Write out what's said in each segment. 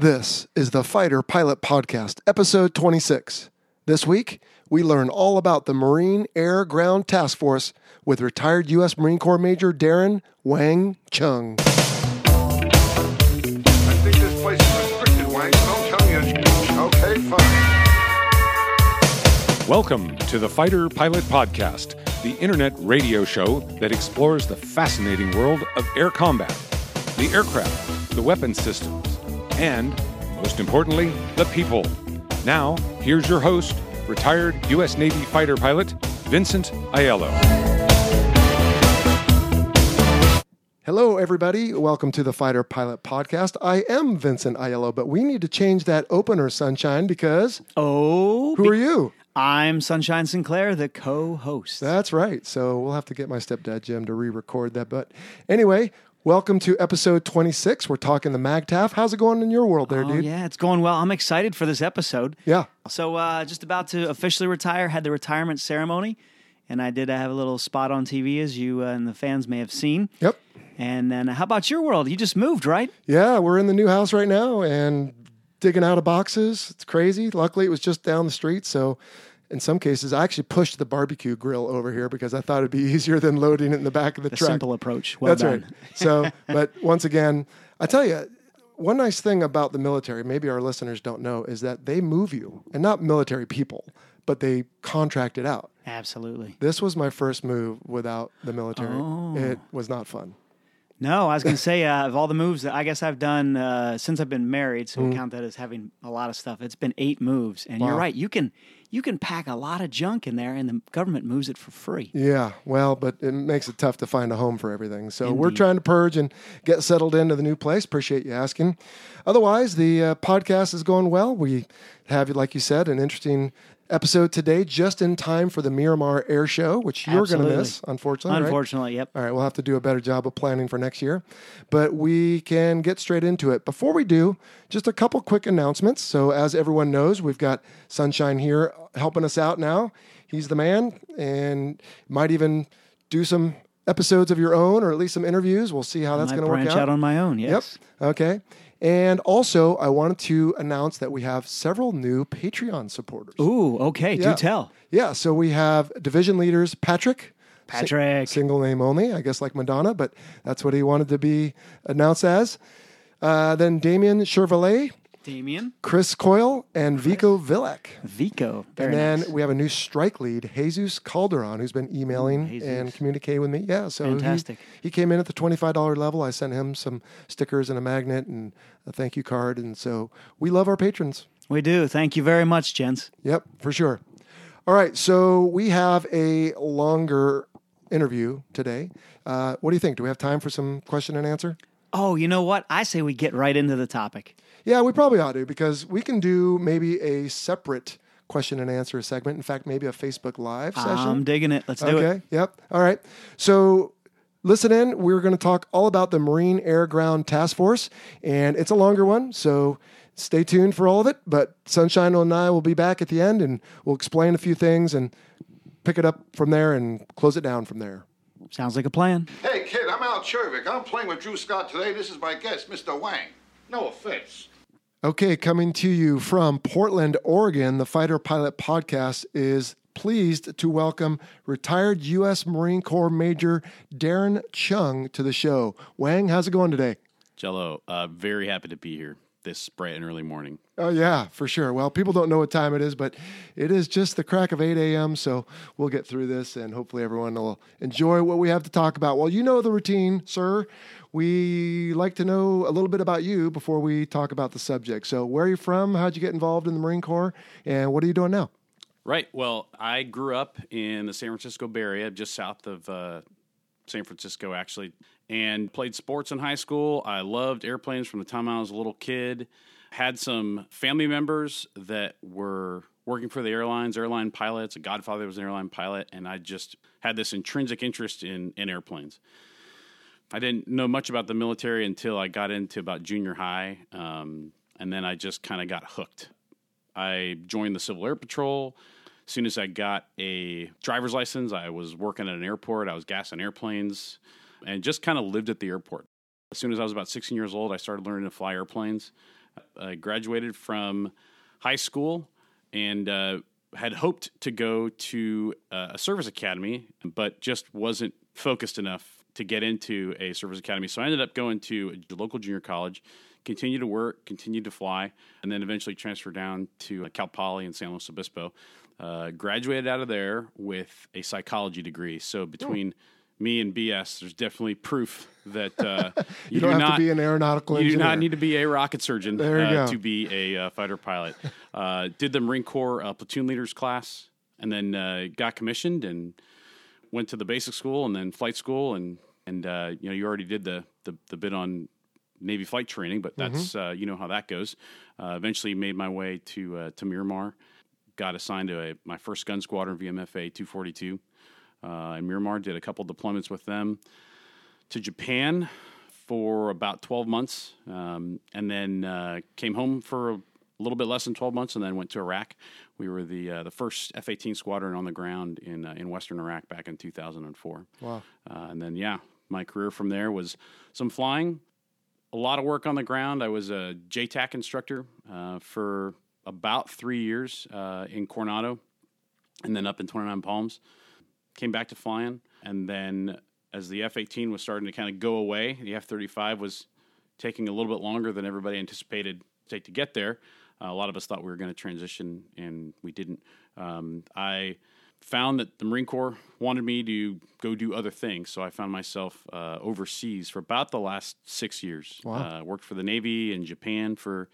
This is the Fighter Pilot Podcast, episode 26. This week, we learn all about the Marine Air Ground Task Force with retired U.S. Marine Corps Major Darin Wang Chung. I think this place is restricted, Wang. Don't tell me it's okay, fine. Welcome to the Fighter Pilot Podcast, the internet radio show that explores the fascinating world of air combat, the aircraft, the weapon systems, and, most importantly, the people. Now, here's your host, retired U.S. Navy fighter pilot, Vincent Aiello. Hello, everybody. Welcome to the Fighter Pilot Podcast. I am Vincent Aiello, but we need to change that opener, Sunshine, because Oh, who are you? I'm Sunshine Sinclair, the co-host. That's right. So we'll have to get my stepdad Jim to re-record that. But anyway, welcome to episode 26. We're talking the MagTAF. How's it going in your world there, oh dude? yeah, it's going well. I'm excited for this episode. Yeah. So, uh, just about to officially retire. Had the retirement ceremony, and I did have a little spot on TV, as you uh, and the fans may have seen. Yep. And then, uh, how about your world? You just moved, right? Yeah, we're in the new house right now and digging out of boxes. It's crazy. Luckily, it was just down the street. So, in some cases, I actually pushed the barbecue grill over here because I thought it'd be easier than loading it in the back of the, The truck. simple approach. Well That's done. right. So, but once again, I tell you, one nice thing about the military, maybe our listeners don't know, is that they move you, and not military people, but they contract it out. Absolutely. This was my first move without the military. Oh. It was not fun. No, I was going to say uh, of all the moves that I guess I've done uh, since I've been married, so we count that as having a lot of stuff. It's been eight moves, and you're Mm. Right. You can you can pack a lot of junk in there, and the government moves it for free. Yeah, well, but it makes it tough to find a home for everything. So we're trying to purge and get settled into the new place. Appreciate you asking. Otherwise, the uh, podcast is going well. We have, like you said, an interesting episode today, just in time for the Miramar Air Show, which you're going to miss, unfortunately. right? Unfortunately, yep. All right, we'll have to do a better job of planning for next year. But we can get straight into it. Before we do, just a couple quick announcements. So, as everyone knows, we've got Sunshine here helping us out now. He's the man and might even do some episodes of your own or at least some interviews. We'll see how that's going to work out. branch out. on my own. Yes. Yep. Okay. And also, I wanted to announce that we have several new Patreon supporters. Ooh, okay. Yeah. Do tell. Yeah. So we have division leaders Patrick. Patrick. single name only, I guess, like Madonna, but that's what he wanted to be announced as. Uh, then Damien Chevrolet, Damien. Chris Coyle, and Vico Villek. Vico. Very and then nice. we have a new strike lead, Jesus Calderon, who's been emailing Jesus. and communicating with me. Yeah, so he- Fantastic. He, came in at the twenty-five dollar level. I sent him some stickers and a magnet and a thank you card, and so we love our patrons. We do. Thank you very much, gents. Yep, for sure. All right, so we have a longer interview today. Uh, what do you think? Do we have time for some question and answer? Oh, you know what? I say we get right into the topic. Yeah, we probably ought to because we can do maybe a separate question and answer segment. In fact, maybe a Facebook Live session. I'm digging it. Let's do okay. it. Okay. Yep. All right. So listen in. We're going to talk all about the Marine Air Ground Task Force, and it's a longer one. So stay tuned for all of it. But Sunshine and I will be back at the end, and we'll explain a few things and pick it up from there and close it down from there. Sounds like a plan. Hey, kid, I'm Al Czervik. I'm playing with Drew Scott today. This is my guest, Mr. Wang. No offense. Okay, coming to you from Portland, Oregon, the Fighter Pilot Podcast is pleased to welcome retired U.S. Marine Corps Major Darin Chung to the show. Wang, how's it going today? Jello, uh, very happy to be here this bright and early morning. Oh, yeah, for sure. Well, people don't know what time it is, but it is just the crack of 8 a.m., so we'll get through this and hopefully everyone will enjoy what we have to talk about. Well, you know the routine, sir. We like to know a little bit about you before we talk about the subject. So, where are you from? How'd you get involved in the Marine Corps? And what are you doing now? Right. Well, I grew up in the San Francisco Bay Area, just south of uh, San Francisco, actually, and played sports in high school. I loved airplanes from the time I was a little kid. Had some family members that were working for the airlines, airline pilots. A godfather was an airline pilot, and I just had this intrinsic interest in, in airplanes. I didn't know much about the military until I got into about junior high, um, and then I just kind of got hooked. I joined the Civil Air Patrol. As soon as I got a driver's license, I was working at an airport. I was gassing airplanes and just kind of lived at the airport. As soon as I was about 16 years old, I started learning to fly airplanes. I graduated from high school and uh, had hoped to go to uh, a service academy, but just wasn't focused enough to get into a service academy. So I ended up going to a local junior college, continued to work, continued to fly, and then eventually transferred down to Cal Poly in San Luis Obispo. Uh, graduated out of there with a psychology degree. So between me and BS, there's definitely proof that uh, you, You don't do have not to be an aeronautical engineer. you do not need to be a rocket surgeon There you uh, go. to be a uh, fighter pilot. Uh, did the Marine Corps uh, platoon leaders class, and then uh, got commissioned and went to the basic school and then flight school and and uh, you know you already did the, the the bit on Navy flight training, but that's uh, you know how that goes. Uh, eventually made my way to uh, to Miramar, got assigned to a, my first gun squadron VMFA 242 uh, in Miramar. Did a couple deployments with them to Japan for about 12 months, um, and then uh, came home for a little bit less than 12 months, and then went to Iraq. We were the uh, the first F-18 squadron on the ground in uh, in Western Iraq back in 2004. Wow. Uh, and then yeah, my career from there was some flying, a lot of work on the ground. I was a JTAC instructor uh, for about three years uh, in Coronado, and then up in 29 Palms. Came back to flying, and then as the F-18 was starting to kind of go away, the F-35 was taking a little bit longer than everybody anticipated to take to get there. Uh, a lot of us thought we were going to transition, and we didn't. Um, I found that the Marine Corps wanted me to go do other things, so I found myself uh, overseas for about the last six years. Wow. Uh, worked for the Navy in Japan for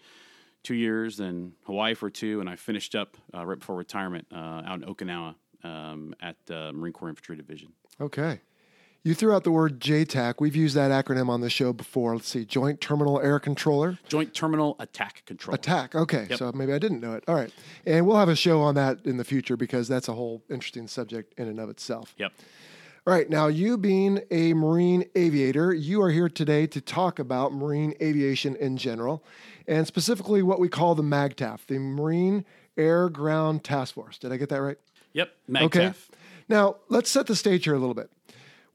two years, then Hawaii for two, and I finished up uh, right before retirement uh, out in Okinawa um, at uh, Marine Corps Infantry Division. Okay. You threw out the word JTAC. We've used that acronym on the show before. Let's see, Joint Terminal Air Controller. Joint Terminal Attack Control. Attack. Okay, Yep. so maybe I didn't know it. All right, and we'll have a show on that in the future because that's a whole interesting subject in and of itself. Yep. All right, now you being a Marine aviator, you are here today to talk about Marine aviation in general, and specifically what we call the MAGTAF, the Marine Air Ground Task Force. Did I get that right? Yep. MAGTF. Okay. Now, let's set the stage here a little bit.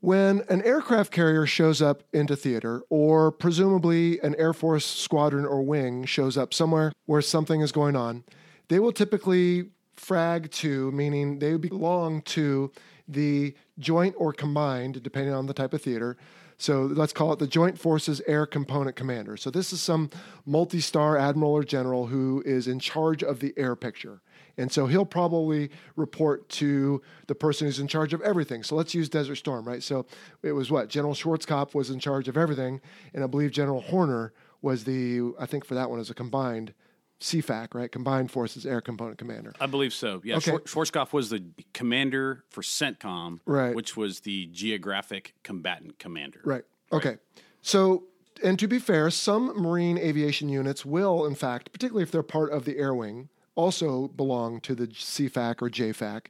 When an aircraft carrier shows up into theater, or presumably an Air Force squadron or wing shows up somewhere where something is going on, they will typically frag to, meaning they belong to the joint or combined, depending on the type of theater. So let's call it the Joint Forces Air Component Commander. So this is some multi star admiral or general who is in charge of the air picture. And so he'll probably report to the person who's in charge of everything. So let's use Desert Storm, right? So it was what? General Schwarzkopf was in charge of everything. And I believe General Horner was the, I think for that one, is a combined CFAC, right? Combined Forces Air Component Commander. I believe so. Yeah, Okay. Schwarzkopf was the commander for CENTCOM, Right. which was the geographic combatant commander. Right. Okay. So, and to be fair, some Marine aviation units will, in fact, particularly if they're part of the Air Wing, also belong to the CFAC or JFAC.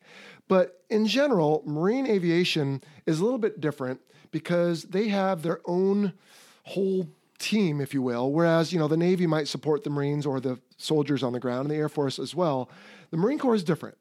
But in general, Marine aviation is a little bit different because they have their own whole team, if you will. Whereas, you know, the Navy might support the Marines or the soldiers on the ground and the Air Force as well. The Marine Corps is different.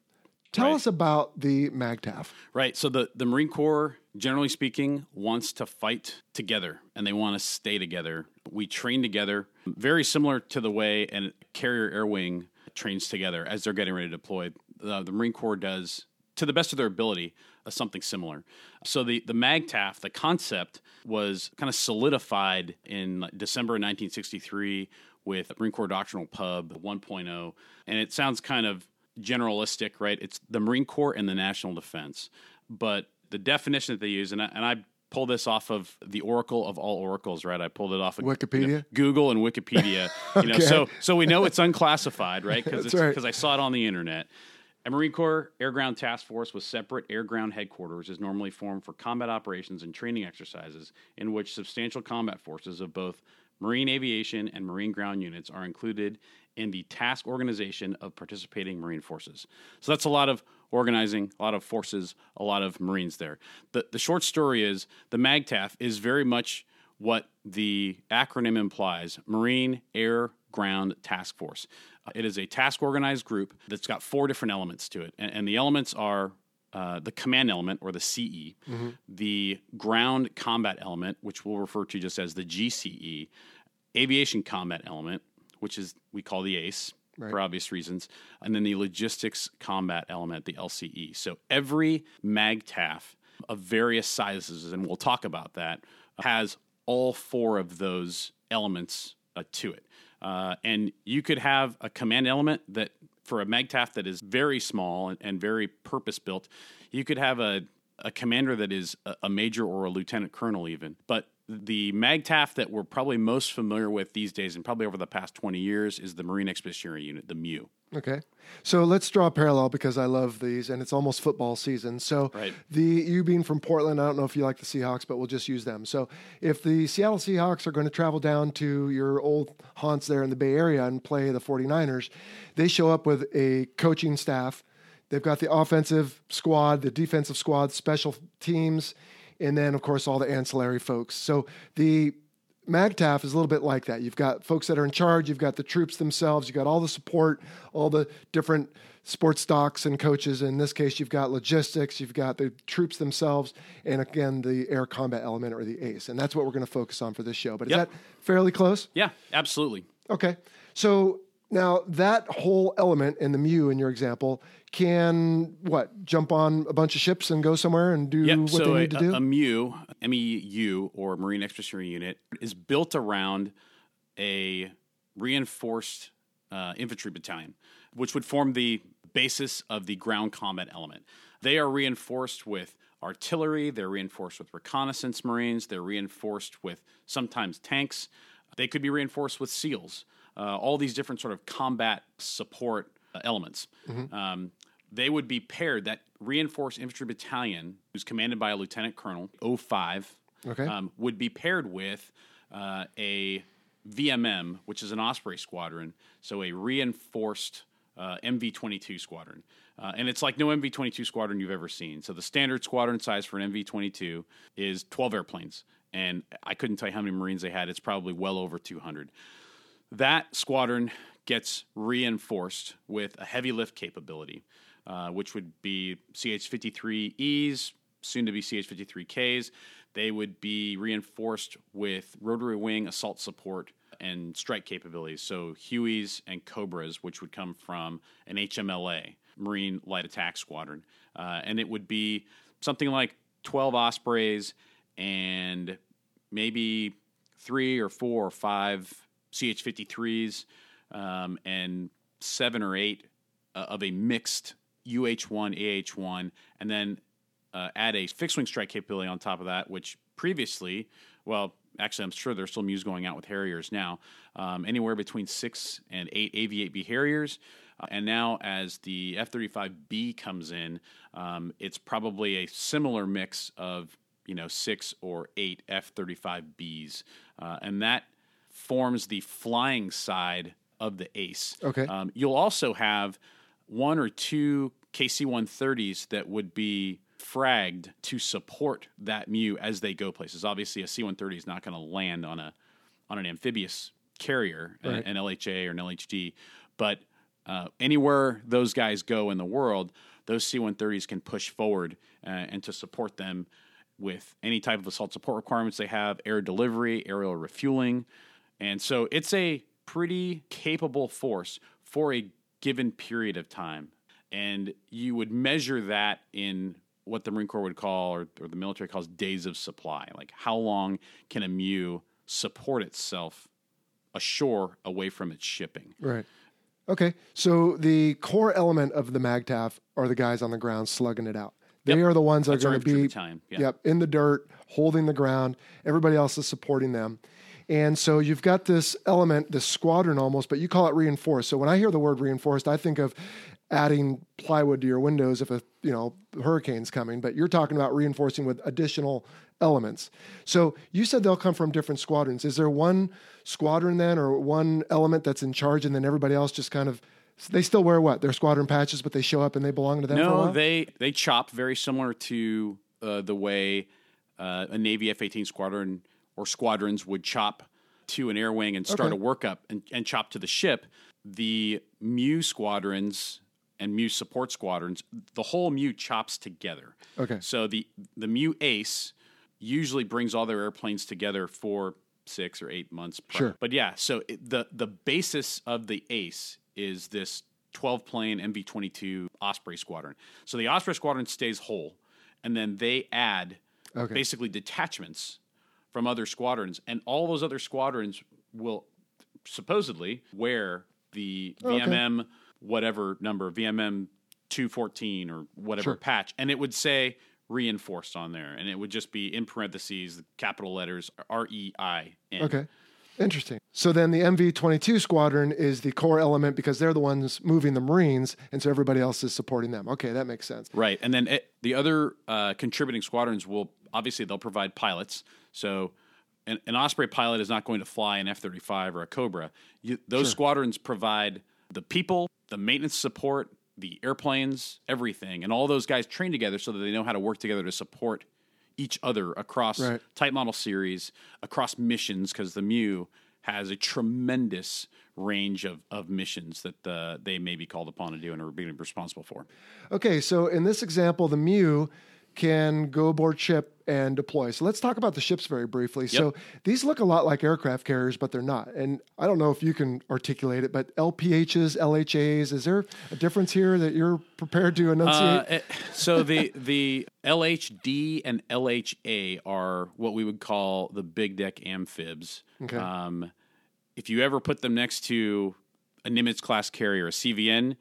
Tell Right. us about the MAGTAF. Right. So the, the Marine Corps, generally speaking, wants to fight together and they want to stay together. We train together, very similar to the way a carrier air wing trains together as they're getting ready to deploy. The, Marine Corps does, to the best of their ability, uh, something similar. So the, the MAGTAF, the concept was kind of solidified in December 1963 with Marine Corps Doctrinal Pub 1.0. And it sounds kind of generalistic, right? It's the Marine Corps and the National Defense. But the definition that they use, and I, and I pull this off of the Oracle of all oracles, right? I pulled it off of Wikipedia? you know, Google and Wikipedia. You know, Okay. so so we know it's unclassified, right? Because right. because I saw it on the internet. A Marine Corps Air Ground Task Force with separate air ground headquarters is normally formed for combat operations and training exercises in which substantial combat forces of both Marine aviation and Marine ground units are included in the task organization of participating Marine forces. So that's a lot of organizing, a lot of forces, a lot of Marines there. The, the short story is the MAGTAF is very much what the acronym implies Marine Air Ground Task Force. Uh, It is a task organized group that's got four different elements to it. And, and the elements are uh, the command element, or the CE, the ground combat element, which we'll refer to just as the GCE, aviation combat element, which is we call the ACE Right. for obvious reasons, and then the logistics combat element, the LCE. So every MAGTAF of various sizes, and we'll talk about that, has all four of those elements uh, to it. Uh, and you could have a command element that, for a MAGTAF that is very small and, and very purpose built, you could have a, a commander that is a, a major or a lieutenant colonel, even. But the MAGTAF that we're probably most familiar with these days, and probably over the past 20 years, is the Marine Expeditionary Unit, the MEU. Okay. So let's draw a parallel because I love these and it's almost football season. So Right. the you being from Portland, I don't know if you like the Seahawks, but we'll just use them. So if the Seattle Seahawks are going to travel down to your old haunts there in the Bay Area and play the 49ers, they show up with a coaching staff. They've got the offensive squad, the defensive squad, special teams, and then of course all the ancillary folks. So the MAGTAF is a little bit like that. You've got folks that are in charge, you've got the troops themselves, you've got all the support, all the different sports docs and coaches. In this case, you've got logistics, you've got the troops themselves, and again, the air combat element or the ACE. And that's what we're going to focus on for this show. But is Yep. that fairly close? Yeah, absolutely. Okay. So now that whole element in the MEU in your example can what jump on a bunch of ships and go somewhere and do Yep. what so they a, need to do. a MEU, MEU, or Marine Expeditionary Unit, is built around a reinforced uh, infantry battalion, which would form the basis of the ground combat element. They are reinforced with artillery. They're reinforced with reconnaissance marines. They're reinforced with sometimes tanks. They could be reinforced with SEALs. Uh, all these different sort of combat support uh, elements. Um, they would be paired. That reinforced infantry battalion, who's commanded by a lieutenant colonel, 05, Okay. um, would be paired with uh, a VMM, which is an Osprey squadron, so a reinforced uh, MV 22 squadron. Uh, and it's like no MV 22 squadron you've ever seen. So the standard squadron size for an MV 22 is 12 airplanes. And I couldn't tell you how many Marines they had. It's probably well over 200. That squadron gets reinforced with a heavy lift capability, uh, which would be CH 53Es, soon to be CH 53Ks. They would be reinforced with rotary wing assault support and strike capabilities. So Hueys and Cobras, which would come from an HMLA, Marine Light Attack Squadron. Uh, and it would be something like 12 Ospreys and maybe three or four or five CH 53s um, and seven or eight uh, of a mixed UH 1, AH 1, and then uh, add a fixed wing strike capability on top of that, which previously, well, actually, I'm sure there's still MEUs going out with Harriers now, um, anywhere between six and eight AV8B Harriers. Uh, and now, as the F 35B comes in, um, it's probably a similar mix of you know six or eight F 35Bs. Uh, and that forms the flying side of the ACE. Okay. Um, you'll also have one or two KC 130s that would be fragged to support that MEU as they go places. Obviously, a C 130 is not going to land on a on an amphibious carrier, an- Right. an, LHA or an LHD, but uh, anywhere those guys go in the world, those C 130s can push forward uh, and to support them with any type of assault support requirements they have, air delivery, aerial refueling. And so it's a pretty capable force for a given period of time. And you would measure that in what the Marine Corps would call, or, or the military calls, days of supply. Like how long can a MEU support itself ashore away from its shipping? Right. Okay. So the core element of the MAGTAF are the guys on the ground slugging it out. They Yep. are the ones that That's are going to be yeah. yep, in the dirt, holding the ground. Everybody else is supporting them. And so you've got this element, this squadron almost, but you call it reinforced. So when I hear the word reinforced, I think of adding plywood to your windows if a you know hurricane's coming. But you're talking about reinforcing with additional elements. So you said they'll come from different squadrons. Is there one squadron then, or one element that's in charge, and then everybody else just kind of they still wear what their squadron patches, but they show up and they belong to them No, they they chop very similar to uh, the way uh, a Navy F-18 squadron or squadrons would chop to an air wing and start Okay. a workup and, and chop to the ship. The MEU squadrons and MEU support squadrons, the whole MEU chops together. Okay. So the the MEU Ace usually brings all their airplanes together for six or eight months. Prior. Sure. But yeah, so it, the the basis of the Ace is this 12 plane MV22 Osprey squadron. So the Osprey squadron stays whole, and then they add Okay. basically detachments from other squadrons, and all those other squadrons will supposedly wear the Oh, okay. VMM whatever number VMM 214 or whatever Sure. patch, and it would say reinforced on there, and it would just be in parentheses the capital letters R E I N. Okay. Interesting. So then the MV22 squadron is the core element because they're the ones moving the Marines, and so everybody else is supporting them. Okay, that makes sense. Right, and then it, the other uh, contributing squadrons will obviously they'll provide pilots. So an, an Osprey pilot is not going to fly an F thirty five or a Cobra. You, those squadrons provide the people, the maintenance support, the airplanes, everything, and all those guys train together so that they know how to work together to support each other across Right. type model series, across missions, because the MEU has a tremendous range of, of missions that uh, they may be called upon to do and are being responsible for. Okay, so in this example, the MEU can go aboard ship and deploy. So let's talk about the ships very briefly. So these look a lot like aircraft carriers, but they're not. And I don't know if you can articulate it, but LPHs, LHAs, is there a difference here that you're prepared to enunciate? Uh, so the the LHD and LHA are what we would call the big deck amphibs. Okay. Um, if you ever put them next to a Nimitz class carrier, a CVN,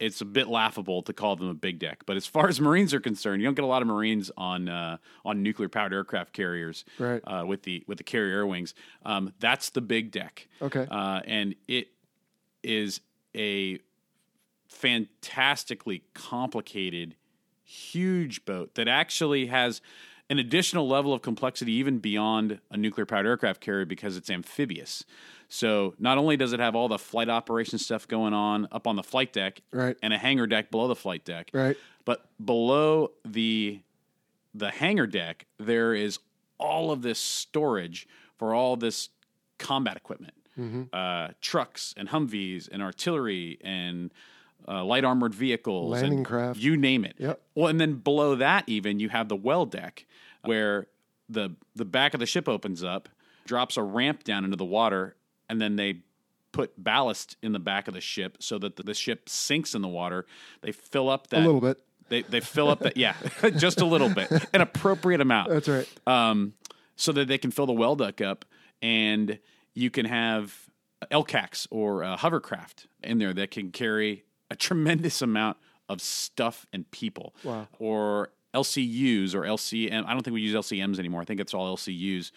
it's a bit laughable to call them a big deck. But as far as Marines are concerned, you don't get a lot of Marines on uh, on nuclear powered aircraft carriers Right. uh, with the with the carrier air wings. Um, that's the big deck. Okay. uh, and it is a fantastically complicated, huge boat that actually has an additional level of complexity even beyond a nuclear powered aircraft carrier because it's amphibious. So not only does it have all the flight operation stuff going on up on the flight deck Right. and a hangar deck below the flight deck, Right. but below the the hangar deck there is all of this storage for all this combat equipment uh, trucks and humvees and artillery and uh, light armored vehicles Landing and craft. you name it Yep. well and then below that even you have the well deck where the the back of the ship opens up drops a ramp down into the water and then they put ballast in the back of the ship so that the, the ship sinks in the water they fill up that a little bit. they they fill up that yeah, just a little bit, an appropriate amount. That's right. Um, so that they can fill the well deck up, and you can have LCACs or uh, hovercraft in there that can carry a tremendous amount of stuff and people. Wow. Or LCUs or LCM. I don't think we use LCMs anymore. I think it's all LCUs.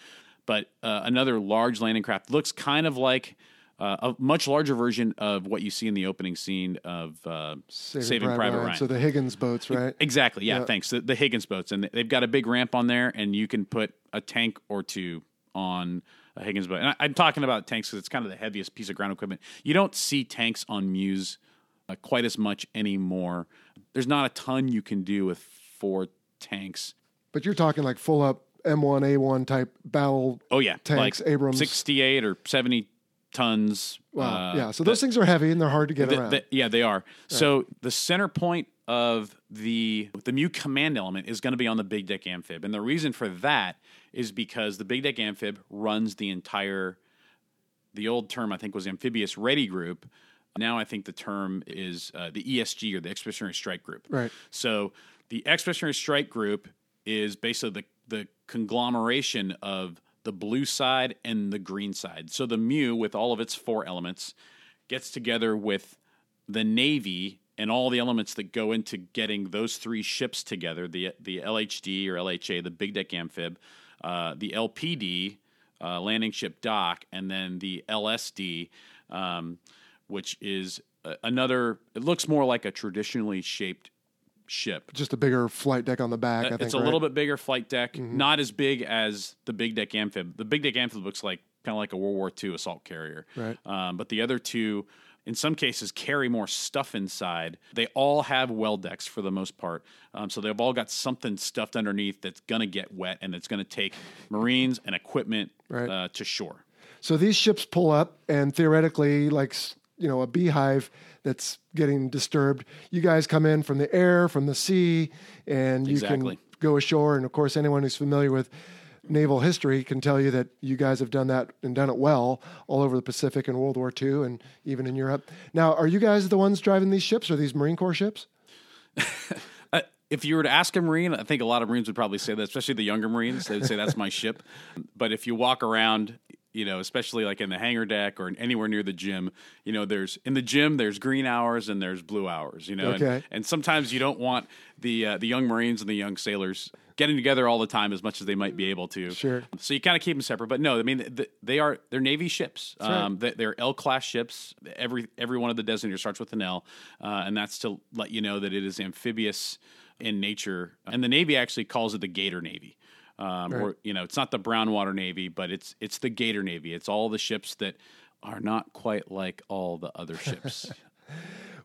But uh, another large landing craft looks kind of like. Uh, a much larger version of what you see in the opening scene of uh, Saving, Private, Ryan. So the Higgins boats, right? Exactly. Yeah. Yeah. Thanks. The, the Higgins boats, and they've got a big ramp on there, and you can put a tank or two on a Higgins boat. And I, I'm talking about tanks because it's kind of the heaviest piece of ground equipment. You don't see tanks on MEUs uh, quite as much anymore. There's not a ton you can do with four tanks. But you're talking like full up M1A1 type battle. Oh yeah, Tanks, like Abrams. 68 or 70 tons. Wow. uh, yeah. So those things are heavy and they're hard to get The- around. the- yeah, they are. So the center point of the the MEU command element is going to be on the big deck amphib, and the reason for that is because the big deck amphib runs the entire. The old term I think was amphibious ready group. Now I think the term is uh, the ESG or the Expeditionary Strike Group. Right. So the Expeditionary Strike Group is basically the, the conglomeration of the blue side and the green side. So the MEU, with all of its four elements, gets together with the Navy and all the elements that go into getting those three ships together the, the LHD or LHA, the big deck amphib, uh, the LPD, uh, landing ship dock, and then the LSD, um, which is uh, another, it looks more like a traditionally shaped ship. Just a bigger flight deck on the back. I think Uh, It's a right? little bit bigger flight deck, not as big as the big deck amphib. The big deck amphib looks like kind of like a World War II assault carrier, Right. Um, but the other two, in some cases, carry more stuff inside. They all have well decks for the most part, um, so they've all got something stuffed underneath that's gonna get wet and that's gonna take Marines and equipment Right. uh, to shore. So these ships pull up, and theoretically, like you know, a beehive that's getting disturbed. You guys come in from the air, from the sea, and you Exactly. can go ashore. And of course, anyone who's familiar with naval history can tell you that you guys have done that and done it well all over the Pacific in World War II and even in Europe. Now, are you guys the ones driving these ships? Are these Marine Corps ships? Uh, if you were to ask a Marine, I think a lot of Marines would probably say that, especially the younger Marines. They would say that's my ship. But if you walk around, you know, especially like in the hangar deck or anywhere near the gym, you know, there's in the gym there's green hours and there's blue hours, you know, Okay. and, and sometimes you don't want the uh, the young Marines and the young sailors getting together all the time as much as they might be able to. Sure. So you kind of keep them separate. But no, I mean th- they are they're Navy ships. Um, they- they're L class ships. Every every one of the designators starts with an L, uh, and that's to let you know that it is amphibious in nature. And the Navy actually calls it the Gator Navy. Um, Or you know, it's not the brown water Navy, but it's it's the Gator Navy. It's all the ships that are not quite like all the other ships.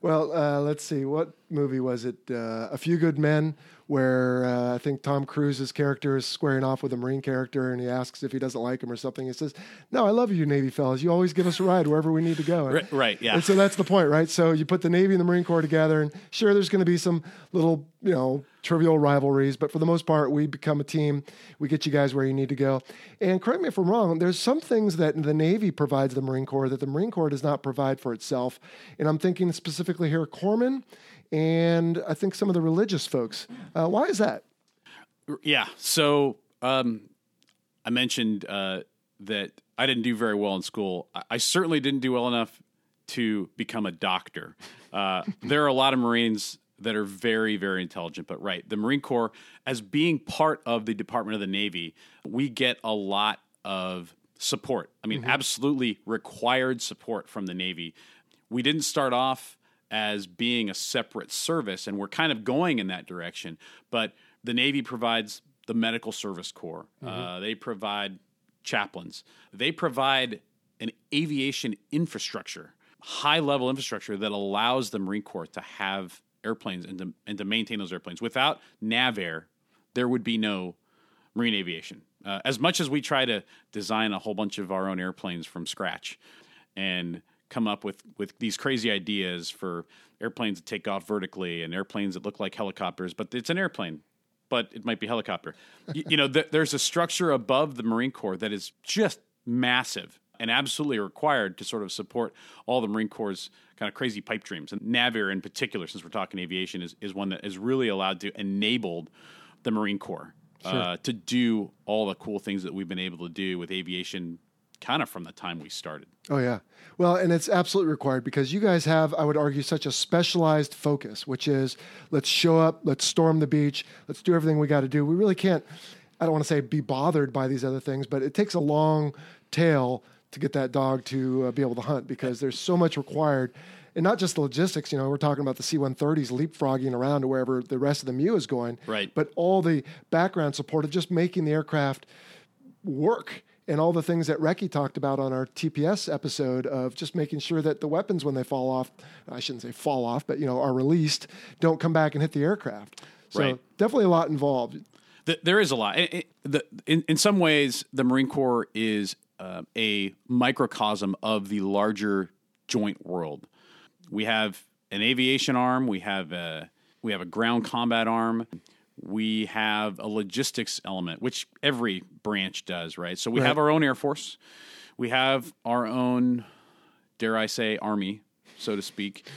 Well, uh, let's see. What movie was it? Uh, a Few Good Men, where uh, I think Tom Cruise's character is squaring off with a Marine character, and he asks if he doesn't like him or something. He says, "No, I love you, Navy fellas. You always give us a ride wherever we need to go." Right- right, yeah. And so that's the point, right? So you put the Navy and the Marine Corps together, and sure, there's going to be some little, you know, trivial rivalries, but for the most part, we become a team. We get you guys where you need to go. And correct me if I'm wrong. There's some things that the Navy provides the Marine Corps that the Marine Corps does not provide for itself. And I'm thinking specifically here, corpsmen, and I think some of the religious folks. Uh, why is that? Yeah. So um, I mentioned uh, that I didn't do very well in school. I, I certainly didn't do well enough to become a doctor. Uh, there are a lot of Marines that are very, very intelligent, but right, the Marine Corps, as being part of the Department of the Navy, we get a lot of support. I mean, absolutely required support from the Navy. We didn't start off as being a separate service, and we're kind of going in that direction. But the Navy provides the Medical Service Corps, uh, they provide chaplains, they provide an aviation infrastructure, high level infrastructure that allows the Marine Corps to have airplanes and to, and to maintain those airplanes. Without NavAir, there would be no marine aviation. Uh, as much as we try to design a whole bunch of our own airplanes from scratch and come up with, with these crazy ideas for airplanes that take off vertically and airplanes that look like helicopters, but it's an airplane, but it might be helicopter. you, you know, th- there's a structure above the Marine Corps that is just massive and absolutely required to sort of support all the Marine Corps' kind of crazy pipe dreams. And NAVAIR in particular, since we're talking aviation, is, is one that is really allowed to enable the Marine Corps uh, to do all the cool things that we've been able to do with aviation kind of from the time we started. Oh yeah. Well, and it's absolutely required because you guys have, I would argue, such a specialized focus, which is let's show up, let's storm the beach, let's do everything we got to do. We really can't. I don't want to say be bothered by these other things, but it takes a long tail to get that dog to uh, be able to hunt because there's so much required. And not just the logistics, you know, we're talking about the C 130s leapfrogging around to wherever the rest of the MEU is going. Right. But all the background support of just making the aircraft work and all the things that Reki talked about on our TPS episode of just making sure that the weapons, when they fall off, I shouldn't say fall off, but you know, are released, don't come back and hit the aircraft. So Right. definitely a lot involved. Th- there is a lot. It- it- the- in, in some ways, the Marine Corps is uh, a microcosm of the larger joint world. We have an aviation arm. We have a we have a ground combat arm. We have a logistics element, which every branch does, right? So we Right. have our own Air Force. We have our own, dare I say, Army, so to speak.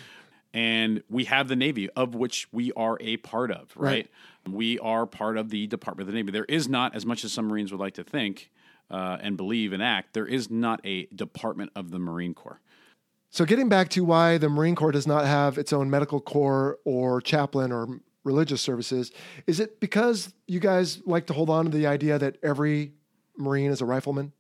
And we have the Navy, of which we are a part of, right? We are part of the Department of the Navy. There is not, as much as some Marines would like to think uh, and believe and act, there is not a Department of the Marine Corps. So getting back to why the Marine Corps does not have its own medical corps or chaplain or religious services, is it because you guys like to hold on to the idea that every Marine is a rifleman?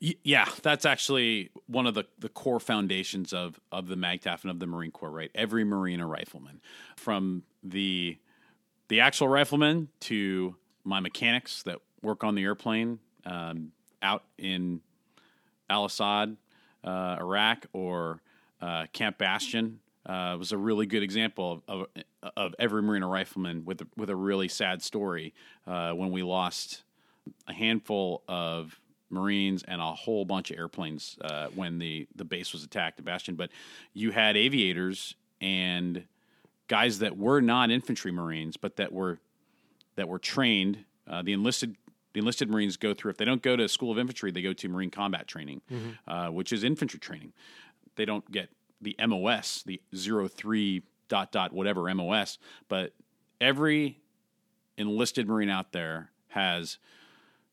Yeah, that's actually one of the, the core foundations of, of the MAGTAF and of the Marine Corps, right? Every Marine a rifleman. From the the actual rifleman to my mechanics that work on the airplane um, out in Al Asad, uh, Iraq, or uh, Camp Bastion uh, was a really good example of, of, of every Marine a rifleman with a, with a really sad story uh, when we lost a handful of Marines and a whole bunch of airplanes uh, when the, the base was attacked at Bastion. But you had aviators and guys that were non infantry Marines, but that were that were trained. Uh, the enlisted the the enlisted Marines go through. If they don't go to School of Infantry, they go to Marine Combat Training, Mm-hmm. uh, which is infantry training. They don't get the MOS, the zero three dot dot whatever MOS, but every enlisted Marine out there has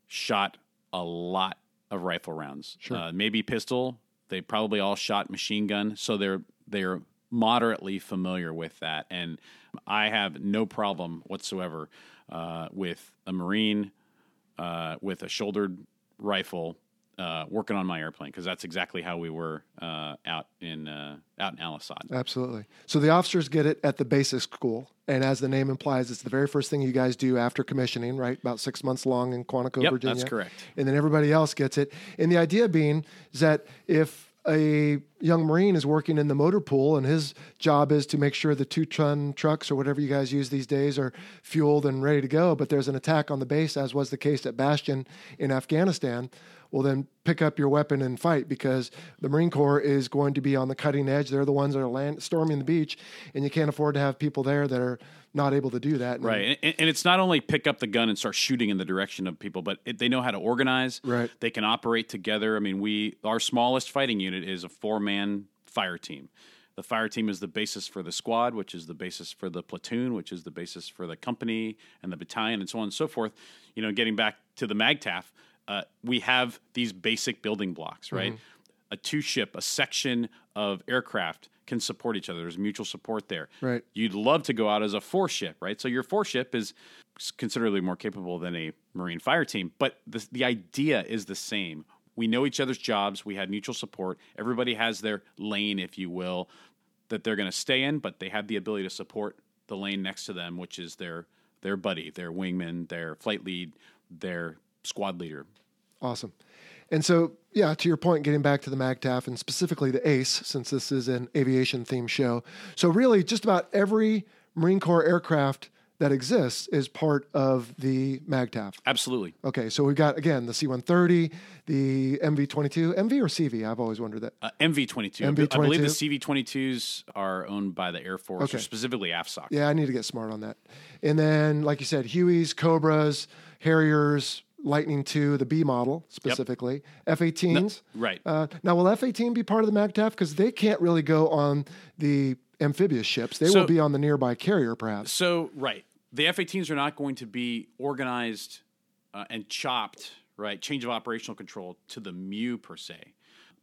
shot a lot of rifle rounds. Sure. Uh, maybe pistol. They probably all shot machine gun, so they're they're moderately familiar with that. And I have no problem whatsoever uh, with a Marine uh, with a shouldered rifle uh, working on my airplane because that's exactly how we were uh, out in uh, out in Al Asad. Absolutely. So the officers get it at the basic school, and as the name implies, it's the very first thing you guys do after commissioning, right? About six months long in Quantico, Yep, Virginia. that's correct. And then everybody else gets it. And the idea being is that if a young Marine is working in the motor pool and his job is to make sure the two ton trucks or whatever you guys use these days are fueled and ready to go, but there's an attack on the base, as was the case at Bastion in Afghanistan, well, then pick up your weapon and fight because the Marine Corps is going to be on the cutting edge. They're the ones that are land, storming the beach, and you can't afford to have people there that are not able to do that. And- Right, and, and it's not only pick up the gun and start shooting in the direction of people, but it, they know how to organize. Right. they can operate together. I mean, we our smallest fighting unit is a four man fire team. The fire team is the basis for the squad, which is the basis for the platoon, which is the basis for the company and the battalion, and so on and so forth. You know, getting back to the MAGTAF, uh, we have these basic building blocks, right? A two ship, a section of aircraft can support each other. There's mutual support there. Right. You'd love to go out as a four ship, right? So your four ship is considerably more capable than a Marine fire team, but the, the idea is the same. We know each other's jobs. We have mutual support. Everybody has their lane, if you will, that they're going to stay in, but they have the ability to support the lane next to them, which is their their buddy, their wingman, their flight lead, their squad leader. Awesome. And so, yeah, to your point, getting back to the MAGTAF and specifically the ACE, since this is an aviation themed show. So, really, just about every Marine Corps aircraft that exists is part of the MAGTAF. Absolutely. Okay, so we've got, again, the C 130, the MV 22, MV or CV? I've always wondered that. Uh, MV22. I MV-22? I believe the CV22s are owned by the Air Force, Okay. or specifically AFSOC. Yeah, I need to get smart on that. And then, like you said, Hueys, Cobras, Harriers, Lightning II, the B model specifically, F 18s. Right. Uh, now, will F 18 be part of the MAGTAF? Because they can't really go on the amphibious ships. They So- will be on the nearby carrier, perhaps. So, right. The F 18s are not going to be organized uh, and chopped, right? Change of operational control to the MEU per se.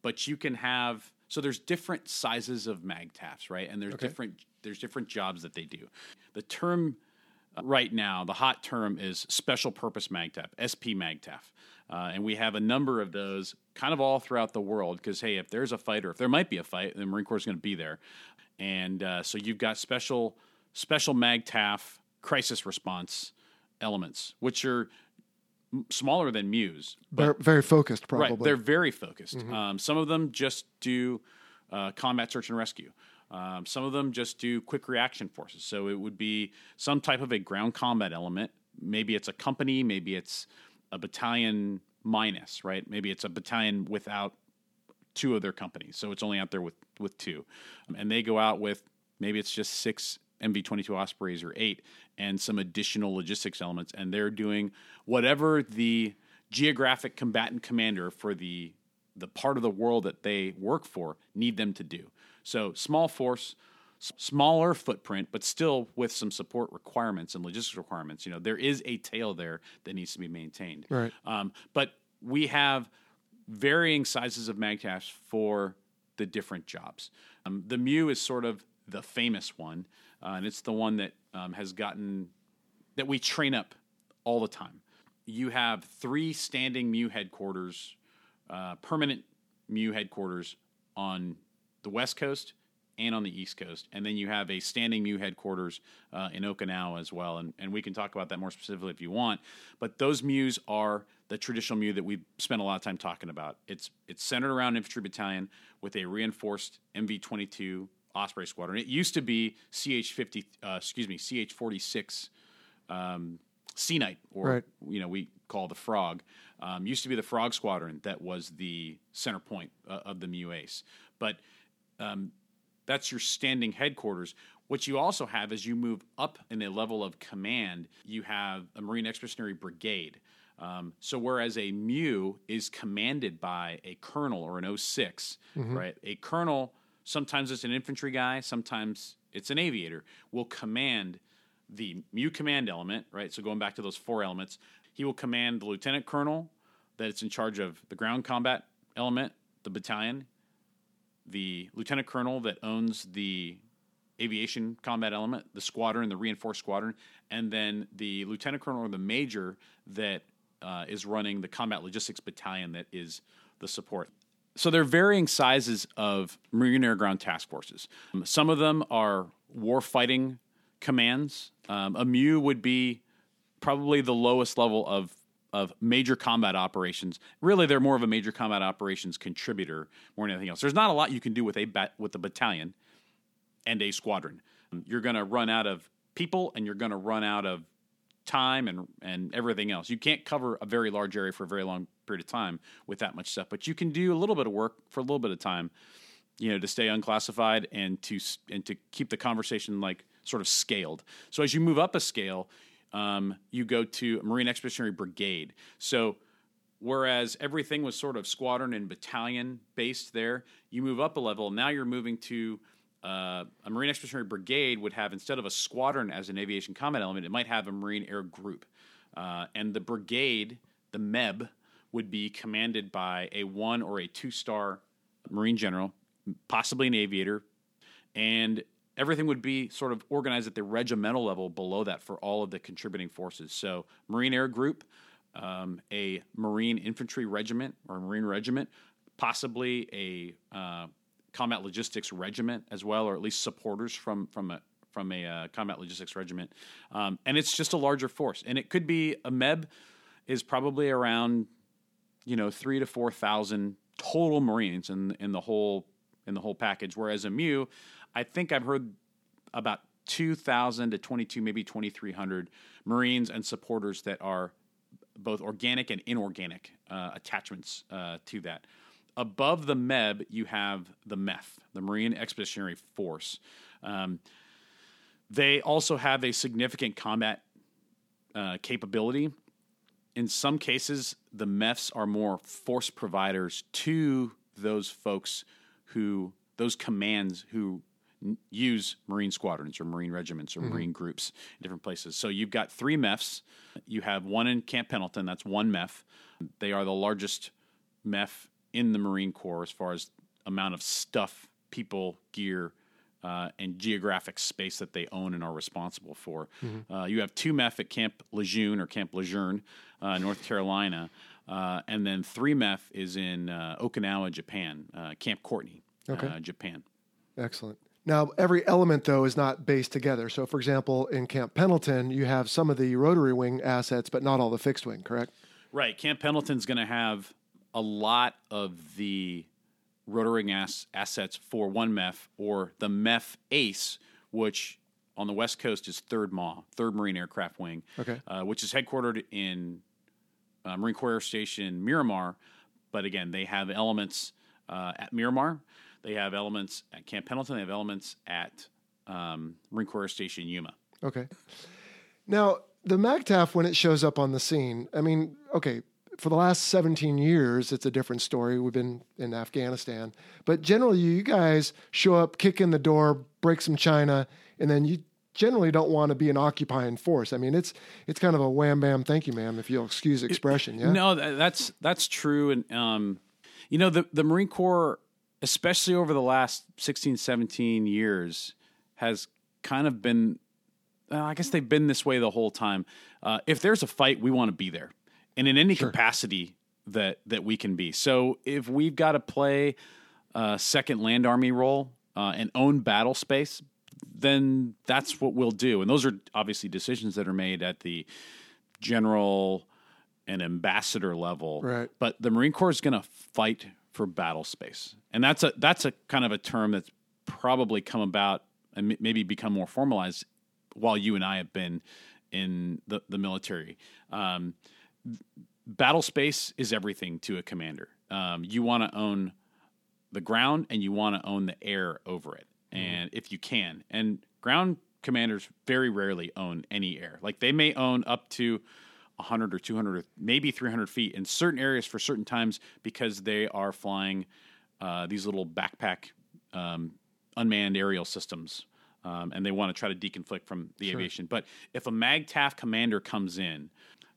But you can have, so there's different sizes of MAGTAFs, right? And there's different there's different jobs that they do. The term right now, the hot term is special purpose MAGTAF, SP MAGTAF. Uh, and we have a number of those kind of all throughout the world because, hey, if there's a fight or if there might be a fight, the Marine Corps is going to be there. And uh, so you've got special special MAGTAF crisis response elements, which are smaller than MEUs. But Very, very focused, probably. Right, they're very focused. Um, some of them just do uh, combat search and rescue. Um, some of them just do quick reaction forces. So it would be some type of a ground combat element. Maybe it's a company. Maybe it's a battalion minus. Right. Maybe it's a battalion without two of their companies. So it's only out there with with two, Um, and they go out with maybe it's just six MV22 Ospreys or eight, and some additional logistics elements, and they're doing whatever the geographic combatant commander for the the part of the world that they work for need them to do. So small force, smaller footprint, but still with some support requirements and logistics requirements. You know, there is a tail there that needs to be maintained. Right. Um, but we have varying sizes of MAGTAFs for the different jobs. Um, the MEU is sort of the famous one, uh, and it's the one that um, has gotten that we train up all the time. You have three standing MEU headquarters, uh, permanent MEU headquarters on the West Coast and on the East Coast, and then you have a standing MEU headquarters uh, in Okinawa as well. And, and we can talk about that more specifically if you want. But those MEUs are the traditional MEU that we've spent a lot of time talking about. It's it's centered around infantry battalion with a reinforced MV22 Osprey squadron. It used to be CH50, uh, excuse me, CH46 um, Sea Knight, or Right. you know we call the Frog. Um, used to be the Frog Squadron that was the center point uh, of the MEU Ace, but um, that's your standing headquarters. What you also have as you move up in a level of command, you have a Marine Expeditionary Brigade. Um, so whereas a MEU is commanded by a colonel or an 6 right? A colonel, sometimes it's an infantry guy, sometimes it's an aviator, will command the MEU command element, right? So going back to those four elements, he will command the lieutenant colonel that it's in charge of the ground combat element, the battalion, the lieutenant colonel that owns the aviation combat element, the squadron, the reinforced squadron, and then the lieutenant colonel or the major that uh, is running the combat logistics battalion that is the support. So there are varying sizes of Marine Air Ground task forces. Um, some of them are war fighting commands. Um, a MEU would be probably the lowest level of of major combat operations. Really, they're more of a major combat operations contributor more than anything else. There's not a lot you can do with a bat, with a battalion and a squadron. You're going to run out of people, and you're going to run out of time and and everything else. You can't cover a very large area for a very long period of time with that much stuff, but you can do a little bit of work for a little bit of time. You know, to stay unclassified and to and to keep the conversation like sort of scaled. So as you move up a scale, um, you go to a Marine Expeditionary Brigade. So whereas everything was sort of squadron and battalion based there, you move up a level. Now you're moving to uh, a Marine Expeditionary Brigade would have instead of a squadron as an aviation combat element, it might have a Marine Air Group, uh, and the brigade, the MEB, would be commanded by a one or a two star Marine general, possibly an aviator, and everything would be sort of organized at the regimental level below that for all of the contributing forces. So, Marine Air Group, um, a Marine Infantry Regiment or Marine Regiment, possibly a uh, Combat Logistics Regiment as well, or at least supporters from from a from a uh, Combat Logistics Regiment, um, and it's just a larger force. And it could be a MEB is probably around you know three to four thousand total Marines in in the whole in the whole package. Whereas a MEU, I think I've heard about two thousand to twenty two, maybe twenty three hundred Marines and supporters that are both organic and inorganic uh, attachments uh, to that. Above the MEB, you have the MEF, the Marine Expeditionary Force. Um, they also have a significant combat uh, capability. In some cases, the MEFs are more force providers to those folks who, those commands who use Marine squadrons or Marine regiments or Marine groups in different places. So you've got three MEFs. You have one in Camp Pendleton, that's one MEF. They are the largest MEF in the Marine Corps as far as amount of stuff, people, gear, uh, and geographic space that they own and are responsible for. Uh, you have two MEF at Camp Lejeune or Camp Lejeune, uh, North Carolina, uh, and then three MEF is in uh, Okinawa, Japan, uh, Camp Courtney, uh, Japan. Excellent. Now, every element, though, is not based together. So, for example, in Camp Pendleton, you have some of the rotary wing assets, but not all the fixed wing, correct? Right. Camp Pendleton's going to have a lot of the rotary ass- assets for one MEF or the MEF ACE, which on the West Coast is 3rd MAW, 3rd Marine Aircraft Wing, Okay. uh, which is headquartered in uh, Marine Corps Air Station Miramar. But again, they have elements uh, at Miramar, they have elements at Camp Pendleton, they have elements at um, Marine Corps Station Yuma. Okay. Now, the MAGTF, when it shows up on the scene, I mean, okay, for the last 17 years, it's a different story. We've been in Afghanistan. But generally, you guys show up, kick in the door, break some china, and then you generally don't want to be an occupying force. I mean, it's it's kind of a wham bam, thank you, ma'am, if you'll excuse the expression. Yeah. No, that's that's true, and um, you know the the Marine Corps, especially over the last 16, 17 years, has kind of been. Uh, I guess they've been this way the whole time. Uh, if there's a fight, we want to be there, and in any capacity that that we can be. So if we've got to play a second land army role uh, and own battle space, then that's what we'll do. And those are obviously decisions that are made at the general and ambassador level. Right. But the Marine Corps is going to fight for battle space, and that's a that's a kind of a term that's probably come about and maybe become more formalized while you and I have been in the the military. Um, battle space is everything to a commander. Um, you want to own the ground and you want to own the air over it, and if you can, and ground commanders very rarely own any air. Like they may own up to 100 or 200 or maybe 300 feet in certain areas for certain times because they are flying uh, these little backpack um, unmanned aerial systems. Um, and they want to try to deconflict from the aviation. But if a MAGTF commander comes in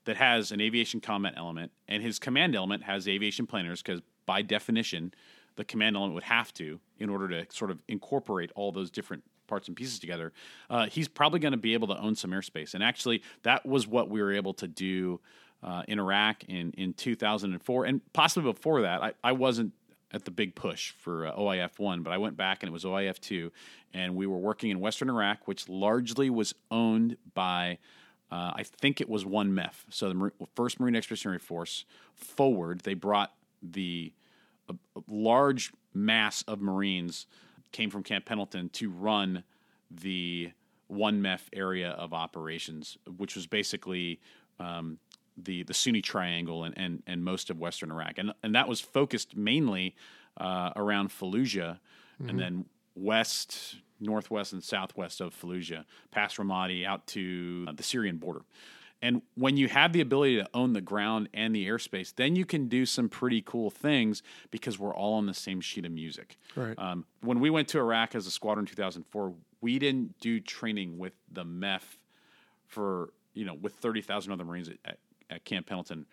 that has an aviation combat element and his command element has aviation planners, because by definition, the command element would have to in order to sort of incorporate all those different parts and pieces together. Uh, he's probably going to be able to own some airspace, and actually, that was what we were able to do uh, in Iraq in in 2004, and possibly before that. I, I wasn't at the big push for uh, OIF one, but I went back and it was OIF two, and we were working in Western Iraq, which largely was owned by. Uh, I think it was one MEF, so the First Marine Expeditionary Force forward. They brought the a, a large mass of Marines came from Camp Pendleton to run the one MEF area of operations, which was basically um, the the Sunni Triangle and, and and most of Western Iraq, and and that was focused mainly uh, around Fallujah, and then west, northwest, and southwest of Fallujah, past Ramadi out to uh, the Syrian border. And when you have the ability to own the ground and the airspace, then you can do some pretty cool things because we're all on the same sheet of music. Right. Um, when we went to Iraq as a squadron in 2004, we didn't do training with the MEF for, you know, with 30,000 other Marines at, at, Camp Pendleton.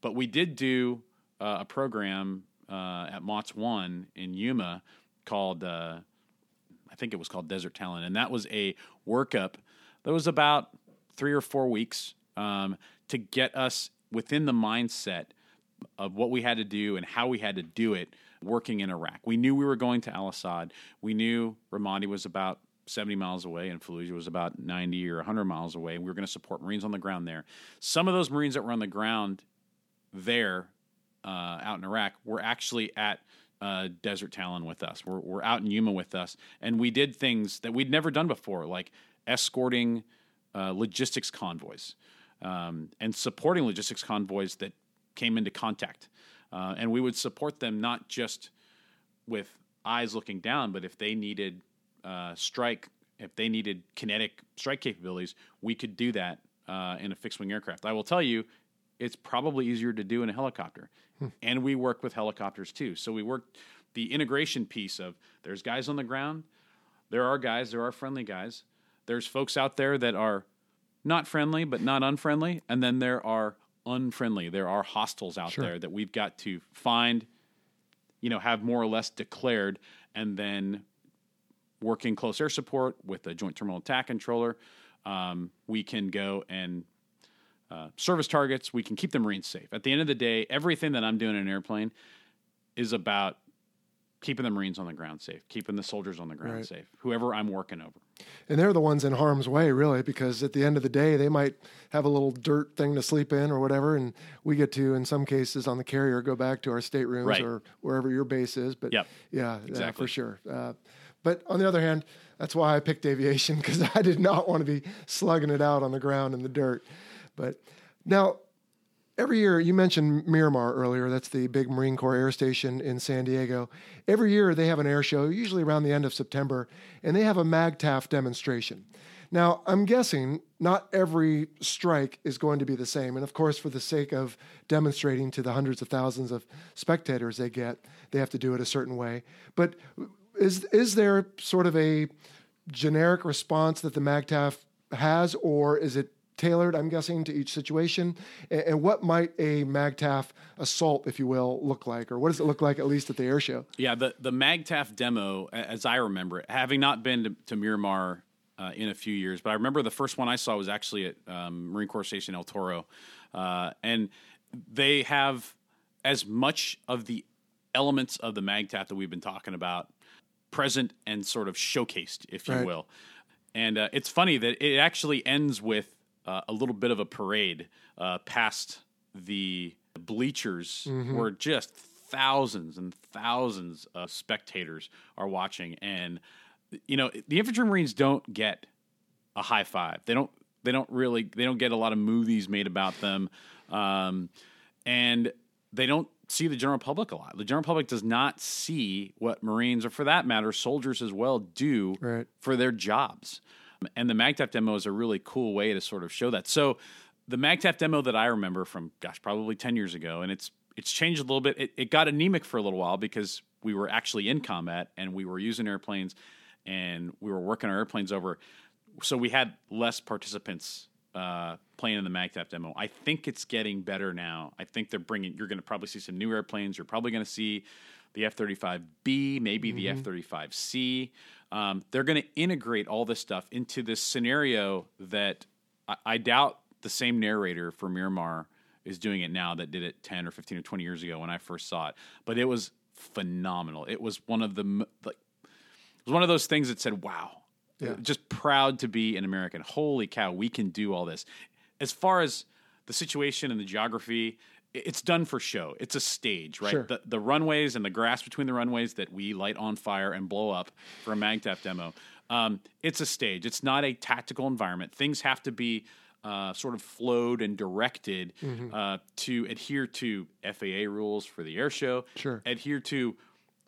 But we did do uh, a program uh, at MAWTS 1 in Yuma called, uh, I think it was called Desert Talon. And that was a workup that was about three or four weeks um, to get us within the mindset of what we had to do and how we had to do it working in Iraq. We knew we were going to Al Asad. We knew Ramadi was about 70 miles away and Fallujah was about 90 or 100 miles away. We were going to support Marines on the ground there. Some of those Marines that were on the ground there uh, out in Iraq were actually at uh, Desert Talon with us. We're, we're out in Yuma with us. And we did things that we'd never done before, like escorting uh, logistics convoys um, and supporting logistics convoys that came into contact. Uh, and we would support them not just with eyes looking down, but if they needed uh, strike, if they needed kinetic strike capabilities, we could do that uh, in a fixed wing aircraft. I will tell you, it's probably easier to do in a helicopter. And we work with helicopters too. So we work the integration piece of there's guys on the ground, there are guys, there are friendly guys. There's folks out there that are not friendly, but not unfriendly. And then there are unfriendly. There are hostiles out there that we've got to find, you know, have more or less declared, and then working close air support with a Joint Terminal Attack Controller, um, we can go and uh, service targets. We can keep the Marines safe. At the end of the day, everything that I'm doing in an airplane is about keeping the Marines on the ground safe, keeping the soldiers on the ground Right. safe, whoever I'm working over. And they're the ones in harm's way, really, because at the end of the day, they might have a little dirt thing to sleep in or whatever. And we get to, in some cases on the carrier, go back to our staterooms Right. or wherever your base is. But Yep. yeah, yeah, Exactly. for sure. Uh, but on the other hand, that's why I picked aviation because I did not want to be slugging it out on the ground in the dirt. But now, every year you mentioned Miramar earlier. That's the big Marine Corps air station in San Diego. Every year they have an air show, usually around the end of September, and they have a MAGTF demonstration. Now, I'm guessing not every strike is going to be the same. And of course, for the sake of demonstrating to the hundreds of thousands of spectators they get, they have to do it a certain way. But is, is there sort of a generic response that the MAGTF has, or is it tailored, I'm guessing, to each situation? And, and what might a MAGTF assault, if you will, look like? Or what does it look like, at least at the air show? Yeah, the the MAGTF demo, as I remember it, having not been to, to Miramar uh, in a few years, but I remember the first one I saw was actually at um, Marine Corps Station El Toro, uh, and they have as much of the elements of the MAGTF that we've been talking about present and sort of showcased, if you Right. will. And uh, it's funny that it actually ends with uh, a little bit of a parade uh, past the bleachers, where just thousands and thousands of spectators are watching. And you know, the infantry marines don't get a high five. They don't. They don't really. They don't get a lot of movies made about them, um, and they don't see the general public a lot. The general public does not see what Marines, or for that matter, soldiers as well, do Right. for their jobs. And the MAGTF demo is a really cool way to sort of show that. So the MAGTF demo that I remember from gosh, probably ten years ago, and it's it's changed a little bit. It, it got anemic for a little while because we were actually in combat and we were using airplanes and we were working our airplanes over, so we had less participants uh, playing in the MAGTF demo. I think it's getting better now. I think they're bringing. You're going to probably see some new airplanes. You're probably going to see the F 35B, maybe the F 35C. Um, they're going to integrate all this stuff into this scenario that I, I doubt the same narrator for Miramar is doing it now that did it 10 or 15 or 20 years ago when I first saw it. But it was phenomenal. It was one of the, like, it was one of those things that said, wow, Yeah. just proud to be an American. Holy cow, we can do all this. As far as the situation and the geography, it's done for show. It's a stage, right? Sure. The, the runways and the grass between the runways that we light on fire and blow up for a MAGTF demo. Um, it's a stage. It's not a tactical environment. Things have to be uh, sort of flowed and directed Mm-hmm. uh, to adhere to FAA rules for the air show. Sure. Adhere to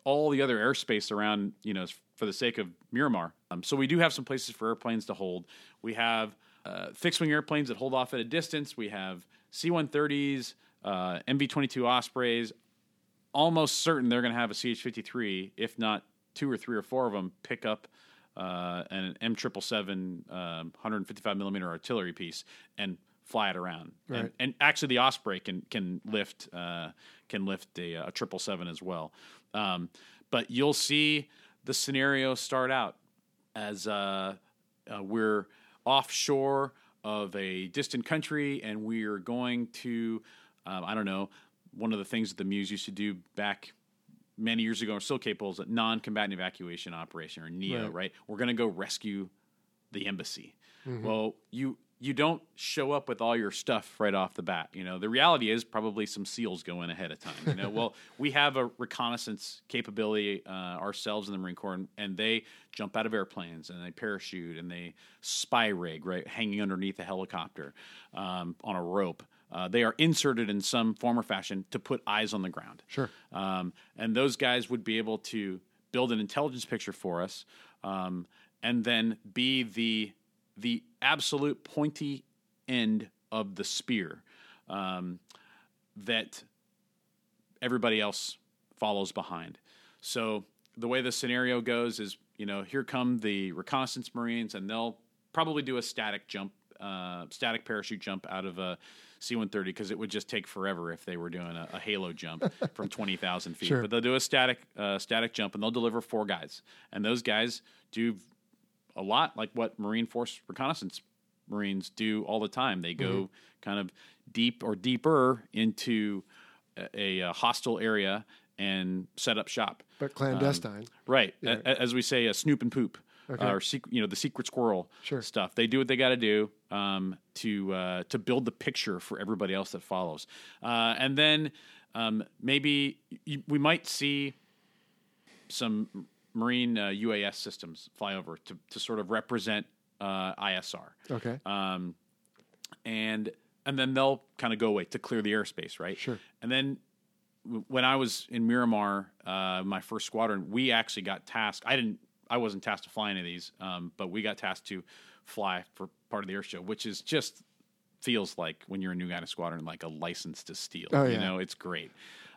all the other airspace around, you know, for the sake of Miramar. Um, so we do have some places for airplanes to hold. We have uh, fixed wing airplanes that hold off at a distance. We have C 130s, uh, MV 22 Ospreys. Almost certain they're going to have a CH 53, if not two or three or four of them, pick up uh, an M triple seven um, 155 millimeter artillery piece and fly it around. And, Right. and actually, the Osprey can can lift uh, can lift a a triple seven as well. Um, but you'll see the scenario start out as uh, uh, we're offshore of a distant country and we're going to um, I don't know one of the things that the MEUs used to do back many years ago are still capable is a non-combatant evacuation operation or NEO, Right. right? We're going to go rescue the embassy. Well, you you don't show up with all your stuff right off the bat. You know, the reality is probably some SEALs go in ahead of time. You know, well, we have a reconnaissance capability uh, ourselves in the Marine Corps, and, and they jump out of airplanes and they parachute and they SPIE rig right, hanging underneath a helicopter um, on a rope. Uh, they are inserted in some form or fashion to put eyes on the ground. Sure. Um, and those guys would be able to build an intelligence picture for us, um, and then be the the absolute pointy end of the spear um, that everybody else follows behind. So the way the scenario goes is, you know, here come the reconnaissance marines, and they'll probably do a static jump, uh, static parachute jump out of a C-130 because it would just take forever if they were doing a, a halo jump from 20,000 feet. Sure. But they'll do a static, uh, static jump, and they'll deliver four guys, and those guys do a lot like what Marine Force reconnaissance Marines do all the time. They go Mm-hmm. kind of deep or deeper into a, a hostile area and set up shop. But clandestine. Right, Yeah. A- as we say, a snoop and poop, Okay. uh, or sec- you know the secret squirrel Sure. stuff. They do what they got to do um, to uh, to build the picture for everybody else that follows, uh, and then um, maybe y- we might see some marine uh, UAS systems fly over to to sort of represent uh, ISR okay. um, and and then they'll kind of go away to clear the airspace, right? Sure. And then when I was in Miramar, uh, my first squadron, we actually got tasked. I didn't. I wasn't tasked to fly any of these, um, but we got tasked to fly for part of the air show, which is just feels like when you're a new guy in a squadron, like a license to steal. Oh, yeah. You know, it's great.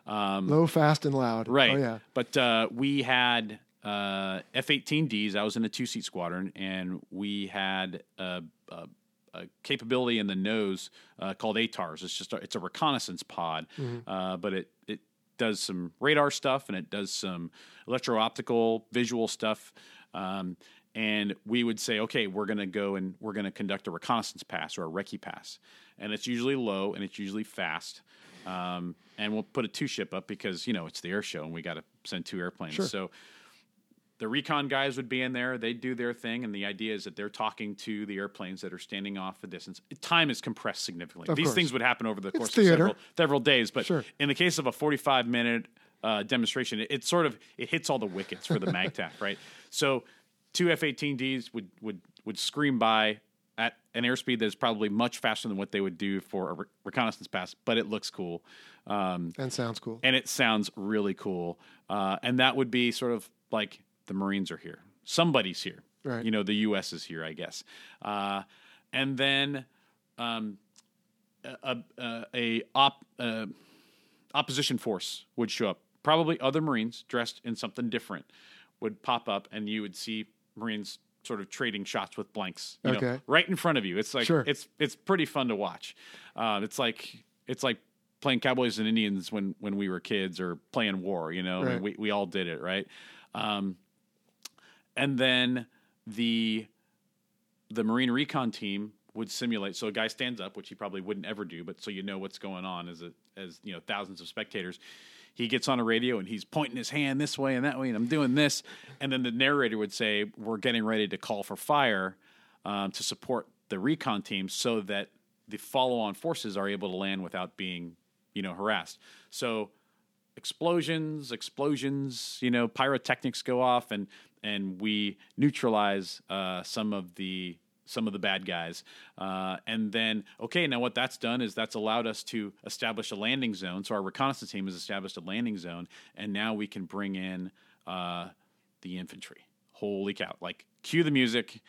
Um, Low, fast, and loud. Right. Oh, yeah. But uh, we had uh, F 18Ds. I was in a two seat squadron, and we had a, a, a capability in the nose uh, called ATARS. It's just a, it's a reconnaissance pod, uh, but it, it does some radar stuff and it does some electro optical visual stuff. Um, and we would say, okay, we're going to go and we're going to conduct a reconnaissance pass or a recce pass. And it's usually low and it's usually fast. Um, and we'll put a two ship up because, you know, it's the air show and we got to send two airplanes. Sure. So the recon guys would be in there. They'd do their thing. And the idea is that they're talking to the airplanes that are standing off a distance. Time is compressed significantly. Of These course. things would happen over the course of several, several days. But Sure. in the case of a 45 minute uh, demonstration, it, it sort of it hits all the wickets for the MAGTF, right? So two F-18Ds would would would scream by at an airspeed that is probably much faster than what they would do for a re- reconnaissance pass, but it looks cool. Um, And sounds cool. and it sounds really cool. Uh, and that would be sort of like the Marines are here, somebody's here. Right. You know, the U.S. is here, I guess. Uh, and then um, a a, a op, uh, opposition force would show up. Probably other Marines dressed in something different would pop up, and you would see Marines sort of trading shots with blanks, you know, right in front of you. It's like Sure. it's it's pretty fun to watch. Uh, it's like it's like playing Cowboys and Indians when when we were kids, or playing war. You know, Right. we we all did it, right? Um, and then the the Marine Recon team would simulate. So a guy stands up, which he probably wouldn't ever do, but so you know what's going on as a, as you know thousands of spectators. He gets on a radio and he's pointing his hand this way and that way, and I'm doing this. And then the narrator would say, "We're getting ready to call for fire um, to support the recon team, so that the follow-on forces are able to land without being, you know, harassed." So explosions, explosions, you know, pyrotechnics go off and and we neutralize uh, some of the some of the bad guys. Uh, and then okay, now what that's done is that's allowed us to establish a landing zone. So our reconnaissance team has established a landing zone, and now we can bring in uh, the infantry. Holy cow! Like cue the music.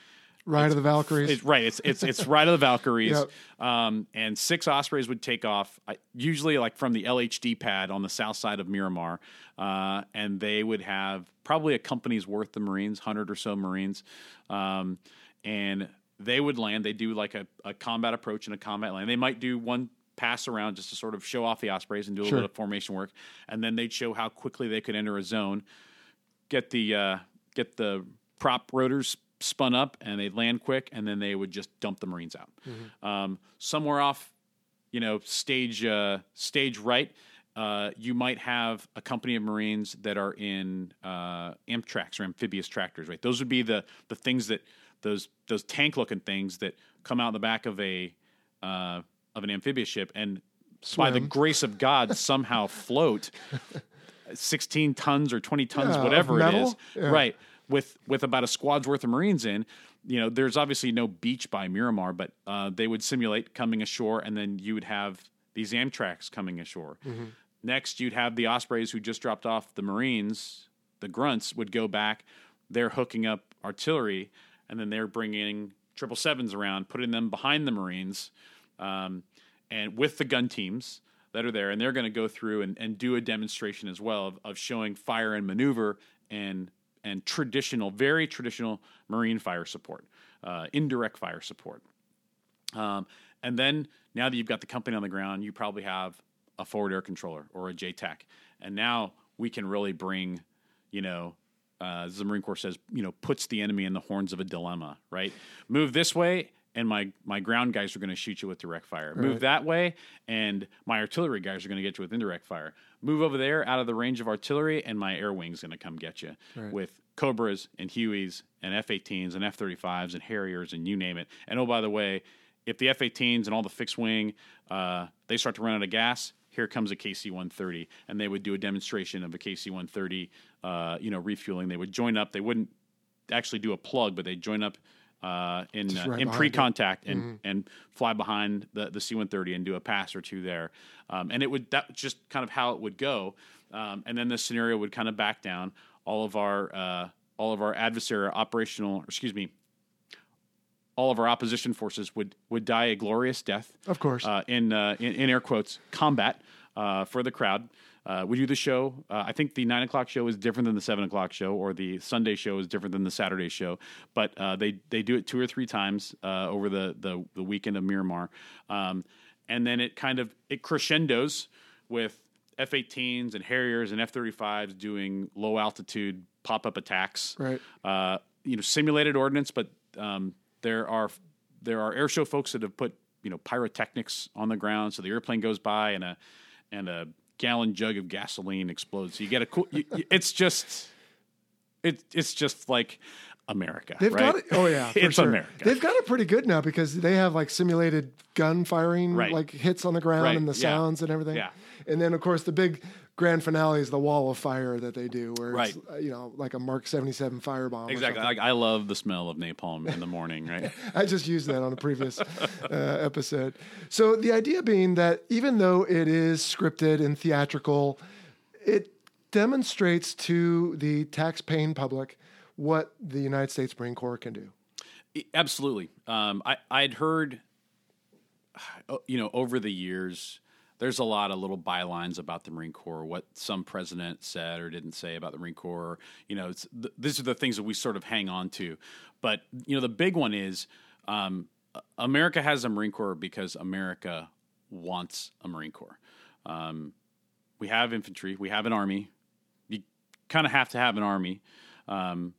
Ride of the Valkyries. It's, right. It's it's it's right of the Valkyries. Yep. Um, and six Ospreys would take off, usually like from the LHD pad on the south side of Miramar, uh, and they would have probably a company's worth of Marines, hundred or so Marines, um, and they would land. They do like a, a combat approach and a combat land. They might do one pass around just to sort of show off the Ospreys and do a Sure. little bit of formation work, and then they'd show how quickly they could enter a zone get the uh, get the prop rotors spun up and they'd land quick and then they would just dump the marines out. Um, somewhere off you know stage uh, stage right uh, you might have a company of marines that are in uh, amtracs or amphibious tractors right? Those would be the the things that those those tank looking things that come out the back of a uh, of an amphibious ship and by the grace of god somehow float 16 tons or 20 tons, Yeah, whatever it is, Yeah. right? With with about a squad's worth of Marines in, you know, there's obviously no beach by Miramar, but uh, they would simulate coming ashore, and then you would have these Amtracs coming ashore. Mm-hmm. Next, you'd have the Ospreys who just dropped off the Marines. The Grunts would go back. They're hooking up artillery, and then they're bringing triple sevens around, putting them behind the Marines, um, and with the gun teams that are there, and they're going to go through and, and do a demonstration as well of, of showing fire and maneuver and and traditional, very traditional Marine fire support, uh, indirect fire support. Um, and then now that you've got the company on the ground, you probably have a forward air controller or a JTAC. And now we can really bring, you know, uh, as the Marine Corps says, you know, puts the enemy in the horns of a dilemma, right? Move this way, and my, my ground guys are going to shoot you with direct fire. Move that way, and my artillery guys are going to get you with indirect fire. Move over there out of the range of artillery, and my air wing's going to come get you with Cobras and Hueys and F 18s and F 35s and Harriers and you name it. And oh, by the way, if the F 18s and all the fixed wing uh, they start to run out of gas, here comes a KC 130, and they would do a demonstration of a KC 130, uh, you know, refueling. They would join up. They wouldn't actually do a plug, but they'd join up uh, in uh, right in it. pre-contact and and fly behind the the C 130 and do a pass or two there. Um, and it would that just kind of how it would go. Um, and then the scenario would kind of back down. All of our uh, all of our adversary operational, excuse me, all of our opposition forces would would die a glorious death. Of course. uh, in, uh, in in air quotes combat uh, for the crowd. Uh, we do the show. Uh, I think the nine o'clock show is different than the seven o'clock show, or the Sunday show is different than the Saturday show. But uh, they they do it two or three times uh, over the, the the weekend of Miramar, um, and then it kind of it crescendos with F-18s and Harriers and F-35s doing low altitude pop up attacks Right. uh, you know simulated ordnance, but um, there are there are airshow folks that have put you know pyrotechnics on the ground, so the airplane goes by and a and a gallon jug of gasoline explodes. You get a cool. You, it's just it it's just like America. They've right? got it. Oh yeah, for it's sure. America. They've got it pretty good now because they have like simulated gun firing, Right. like hits on the ground Right, and the yeah. sounds and everything. Yeah. And then of course the big grand finale is the wall of fire that they do, where it's Right. uh, you know like a Mark seventy seven firebomb. Exactly. Like I love the smell of napalm in the morning. Right. I just used that on a previous uh, episode. So the idea being that even though it is scripted and theatrical, it demonstrates to the tax-paying public what the United States Marine Corps can do. Absolutely. Um, I I'd heard you know, over the years, there's a lot of little bylines about the Marine Corps, what some president said or didn't say about the Marine Corps. You know, th- these are the things that we sort of hang on to. But you know, the big one is um, America has a Marine Corps because America wants a Marine Corps. Um, we have infantry, we have an army. You kind of have to have an army. Um,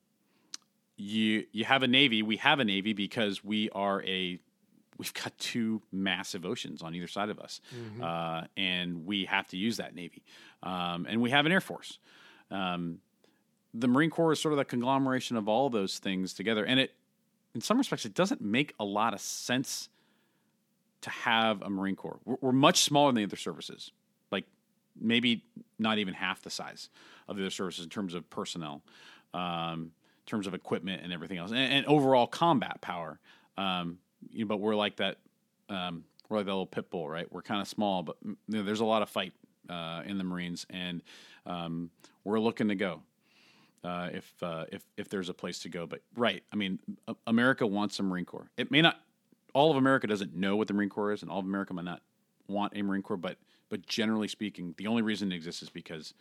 you you have a navy. We have a navy because we are a we've got two massive oceans on either side of us, mm-hmm. uh, and we have to use that navy. Um, and we have an air force. Um, the Marine Corps is sort of the conglomeration of all those things together, and it, in some respects, it doesn't make a lot of sense to have a Marine Corps. We're, we're much smaller than the other services, like maybe not even half the size of the other services in terms of personnel. Um, in terms of equipment and everything else, and, and overall combat power. Um, you know, but we're like that. Um, we're like that little pit bull, right? We're kind of small, but you know, there's a lot of fight uh, in the Marines, and um, we're looking to go uh, if uh, if if there's a place to go. But right, I mean, America wants a Marine Corps. It may not. All of America doesn't know what the Marine Corps is, and all of America might not want a Marine Corps. But but generally speaking, the only reason it exists is because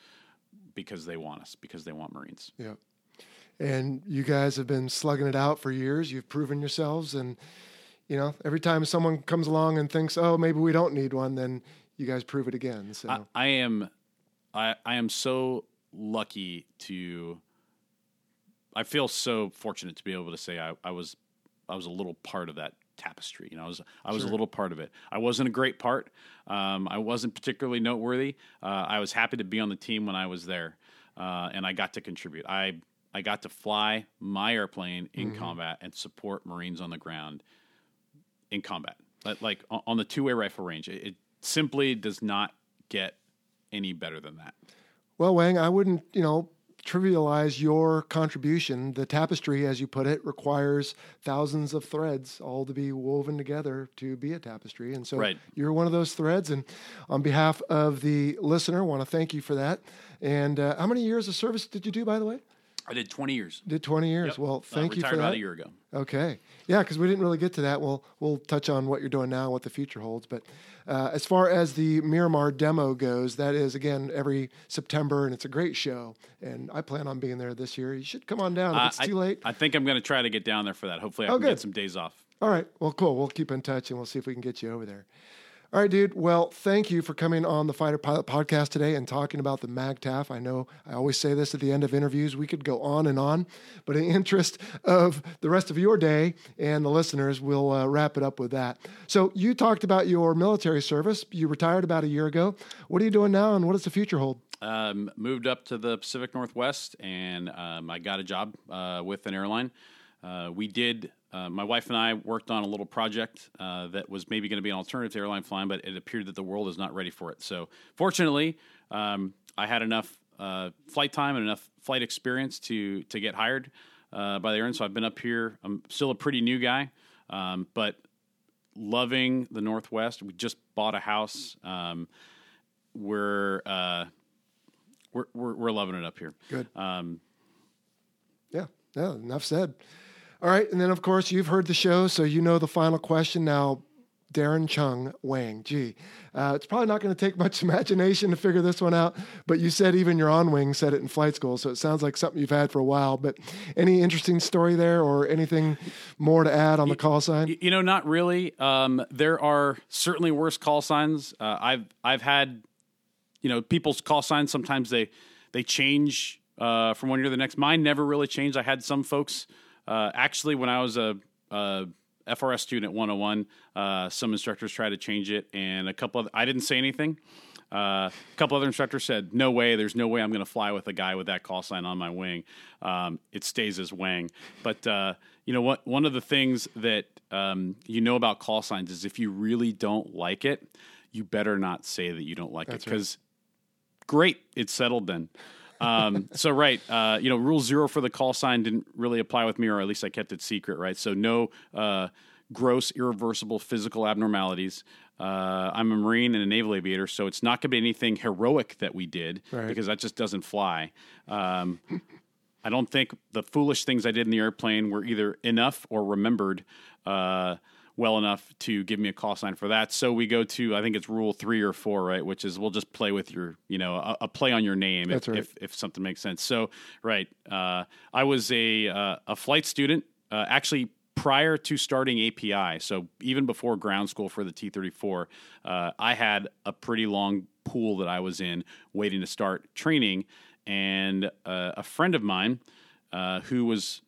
because they want us, because they want Marines. Yeah. And you guys have been slugging it out for years. You've proven yourselves, and you know, every time someone comes along and thinks, "Oh, maybe we don't need one," then you guys prove it again. So I, I am, I, I am so lucky to. I feel so fortunate to be able to say I, I was, I was a little part of that tapestry. You know, I was I was sure. a little part of it. I wasn't a great part. Um, I wasn't particularly noteworthy. Uh, I was happy to be on the team when I was there, uh, and I got to contribute. I I got to fly my airplane in mm-hmm. combat and support Marines on the ground in combat, like on the two way rifle range. It, simply does not get any better than that. Well, Wang, I wouldn't, you know, trivialize your contribution. The tapestry, as you put it, requires thousands of threads all to be woven together to be a tapestry. And so right. you're one of those threads. And on behalf of the listener, want to thank you for that. And uh, how many years of service did you do, by the way? I did 20 years. Did 20 years. Yep. Well, uh, thank uh, you for that. about a year ago. Okay. Yeah, because we didn't really get to that. We'll we'll touch on what you're doing now, what the future holds. But uh, as far as the Miramar demo goes, that is again every September, and it's a great show. And I plan on being there this year. You should come on down if uh, it's I, too late. I think I'm going to try to get down there for that. Hopefully, I oh, can good. get some days off. All right. Well, cool. We'll keep in touch, and we'll see if we can get you over there. All right, dude. Well, thank you for coming on the Fighter Pilot podcast today and talking about the MAGTF. I know I always say this at the end of interviews. We could go on and on, but in interest of the rest of your day and the listeners, we'll uh, wrap it up with that. So, you talked about your military service. You retired about a year ago. What are you doing now, and what does the future hold? Um, moved up to the Pacific Northwest, and um, I got a job uh, with an airline. Uh, we did uh, my wife and I worked on a little project uh, that was maybe going to be an alternative to airline flying, but it appeared that the world is not ready for it. So, fortunately, um, I had enough uh, flight time and enough flight experience to to get hired uh, by the airline. So, I've been up here. I'm still a pretty new guy, um, but loving the Northwest. We just bought a house. Um, we're, uh, we're, we're we're loving it up here. Good. Um, yeah. Yeah. Enough said. All right, and then of course you've heard the show, so you know the final question now. Darin Chung Wang. Gee, uh, it's probably not going to take much imagination to figure this one out. But you said even your on wing said it in flight school, so it sounds like something you've had for a while. But any interesting story there, or anything more to add on the call sign? You know, not really. Um, there are certainly worse call signs. Uh, I've I've had, you know, people's call signs. Sometimes they they change uh, from one year to the next. Mine never really changed. I had some folks uh, actually, when I was a, a FRS student at 101, uh, some instructors tried to change it, and a couple of I didn't say anything. Uh, a couple other instructors said, "No way, there's no way I'm going to fly with a guy with that call sign on my wing. Um, it stays as Wang." But uh, you know what? One of the things that um, you know about call signs is if you really don't like it, you better not say that you don't like That's it because right. great, it's settled then. Um, so right, uh, you know, rule zero for the call sign didn't really apply with me, or at least I kept it secret, right? So no uh, gross, irreversible physical abnormalities. Uh, I'm a Marine and a naval aviator, so it's not going to be anything heroic that we did right. because that just doesn't fly. Um, I don't think the foolish things I did in the airplane were either enough or remembered. Uh, well enough to give me a call sign for that. So we go to I think it's rule three or four, right? Which is we'll just play with your you know a, a play on your name if, right. if if something makes sense. So right, uh, I was a uh, a flight student uh, actually prior to starting API. So even before ground school for the T thirty four, uh, I had a pretty long pool that I was in waiting to start training, and uh, a friend of mine uh, who was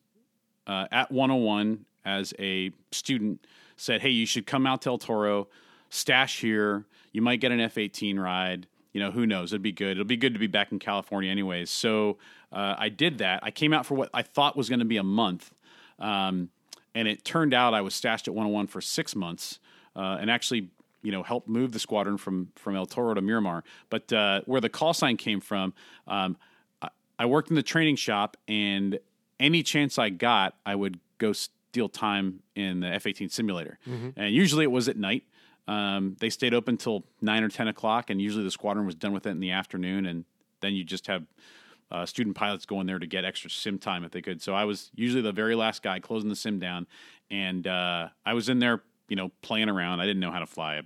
uh, at 101 as a student said, "Hey, you should come out to El Toro, stash here. You might get an F-18 ride. You know, who knows? It'd be good. It'll be good to be back in California, anyways." So uh, I did that. I came out for what I thought was going to be a month, um, and it turned out I was stashed at 101 for six months, uh, and actually. You know, helped move the squadron from from El Toro to Miramar. But uh, where the call sign came from, um, I, I worked in the training shop, and any chance I got, I would go steal time in the F 18 simulator. And usually it was at night. Um, they stayed open till nine or 10 o'clock, and usually the squadron was done with it in the afternoon. And then you just have uh, student pilots going there to get extra sim time if they could. So I was usually the very last guy closing the sim down. And uh, I was in there, you know, playing around. I didn't know how to fly a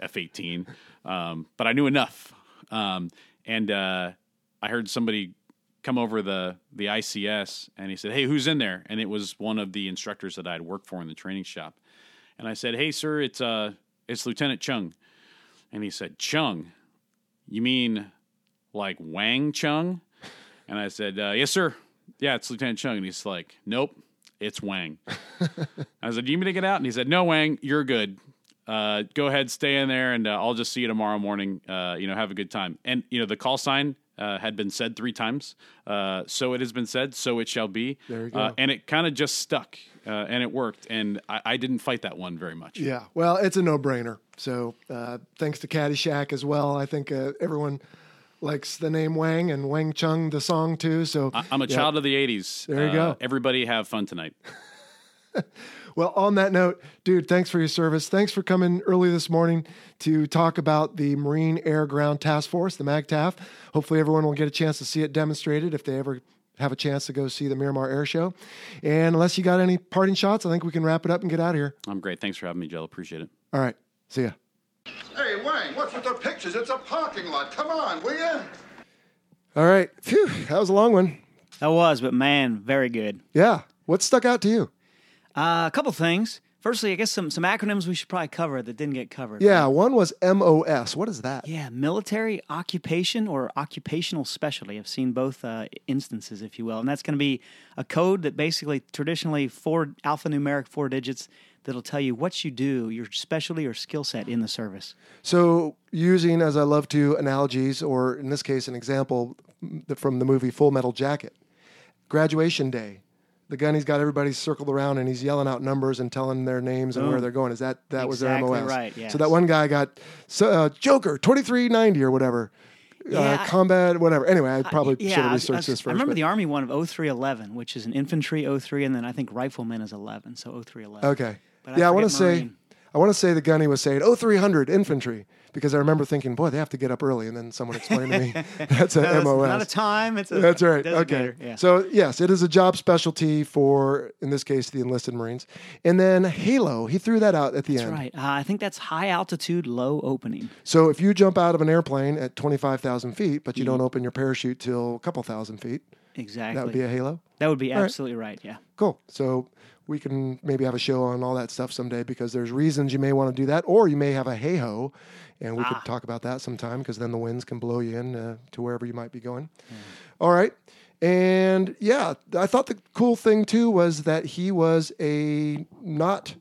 F 18, um, but I knew enough. Um, and uh, I heard somebody come over the the ICS and he said, "Hey, who's in there?" And it was one of the instructors that I'd worked for in the training shop. And I said, "Hey, sir, it's uh it's Lieutenant Chung." And he said, "Chung? You mean like Wang Chung?" And I said, uh, "Yes, sir. Yeah, it's Lieutenant Chung." And he's like, "Nope, it's Wang." I said, "Do you need me to get out?" And he said, "No, Wang, you're good. Uh, go ahead, stay in there, and uh, I'll just see you tomorrow morning. Uh, you know, have a good time." And you know, the call sign uh, had been said three times. Uh, so it has been said. So it shall be. There you go. Uh, and it kind of just stuck, uh, and it worked. And I, I didn't fight that one very much. Yeah, well, it's a no-brainer. So uh, thanks to Caddyshack as well. I think uh, everyone likes the name Wang and Wang Chung, the song too. So I, I'm a yeah. child of the '80s. There you Uh, go. Everybody have fun tonight. Well, on that note, dude, thanks for your service. Thanks for coming early this morning to talk about the Marine Air Ground Task Force, the MAGTF. Hopefully, everyone will get a chance to see it demonstrated if they ever have a chance to go see the Miramar Air Show. And unless you got any parting shots, I think we can wrap it up and get out of here. I'm great. Thanks for having me, Joe. Appreciate it. All right, see ya. Hey, Wang, what's with the pictures? It's a parking lot. Come on, will you? All right, phew, that was a long one. That was, but man, very good. Yeah, what stuck out to you? Uh, a couple things. Firstly, I guess some some acronyms we should probably cover that didn't get covered. Yeah, one was MOS. What is that? Yeah, military occupation or occupational specialty. I've seen both uh, instances, if you will, and that's going to be a code that basically traditionally four alphanumeric four digits that'll tell you what you do, your specialty or skill set in the service. So, using as I love to analogies, or in this case, an example from the movie Full Metal Jacket, graduation day. The gunny's got everybody circled around and he's yelling out numbers and telling their names and where they're going. Is that that was their Exactly MOS? right, So that one guy got so, uh, Joker twenty three ninety or whatever. Yeah, uh, combat, whatever. Anyway, I probably Yeah, should have researched I this first. I remember but- the Army one of 0311, which is an infantry 03, and then I think rifleman is 11, so 0311. Okay. But yeah, I, want to say, I want to say the gunny was saying, "Oh, 300 infantry," because I remember thinking, "Boy, they have to get up early." And then someone explained to me that's a No, MOS. not a time, it's a That's right. Okay. Yeah. So yes, it is a job specialty for, in this case, the enlisted Marines. And then Halo, he threw that out at the end. That's end. right. Uh, I think that's high altitude, low opening. So if you jump out of an airplane at 25,000 feet, but you Mm-hmm. don't open your parachute till a couple thousand feet, Exactly. that would be a Halo. That would be right. absolutely right. Yeah. Cool. So we can maybe have a show on all that stuff someday because there's reasons you may want to do that, or you may have a HAHO, and we Ah. could talk about that sometime because then the winds can blow you in uh, to wherever you might be going. Hmm. All right. And yeah, I thought the cool thing too was that he was a not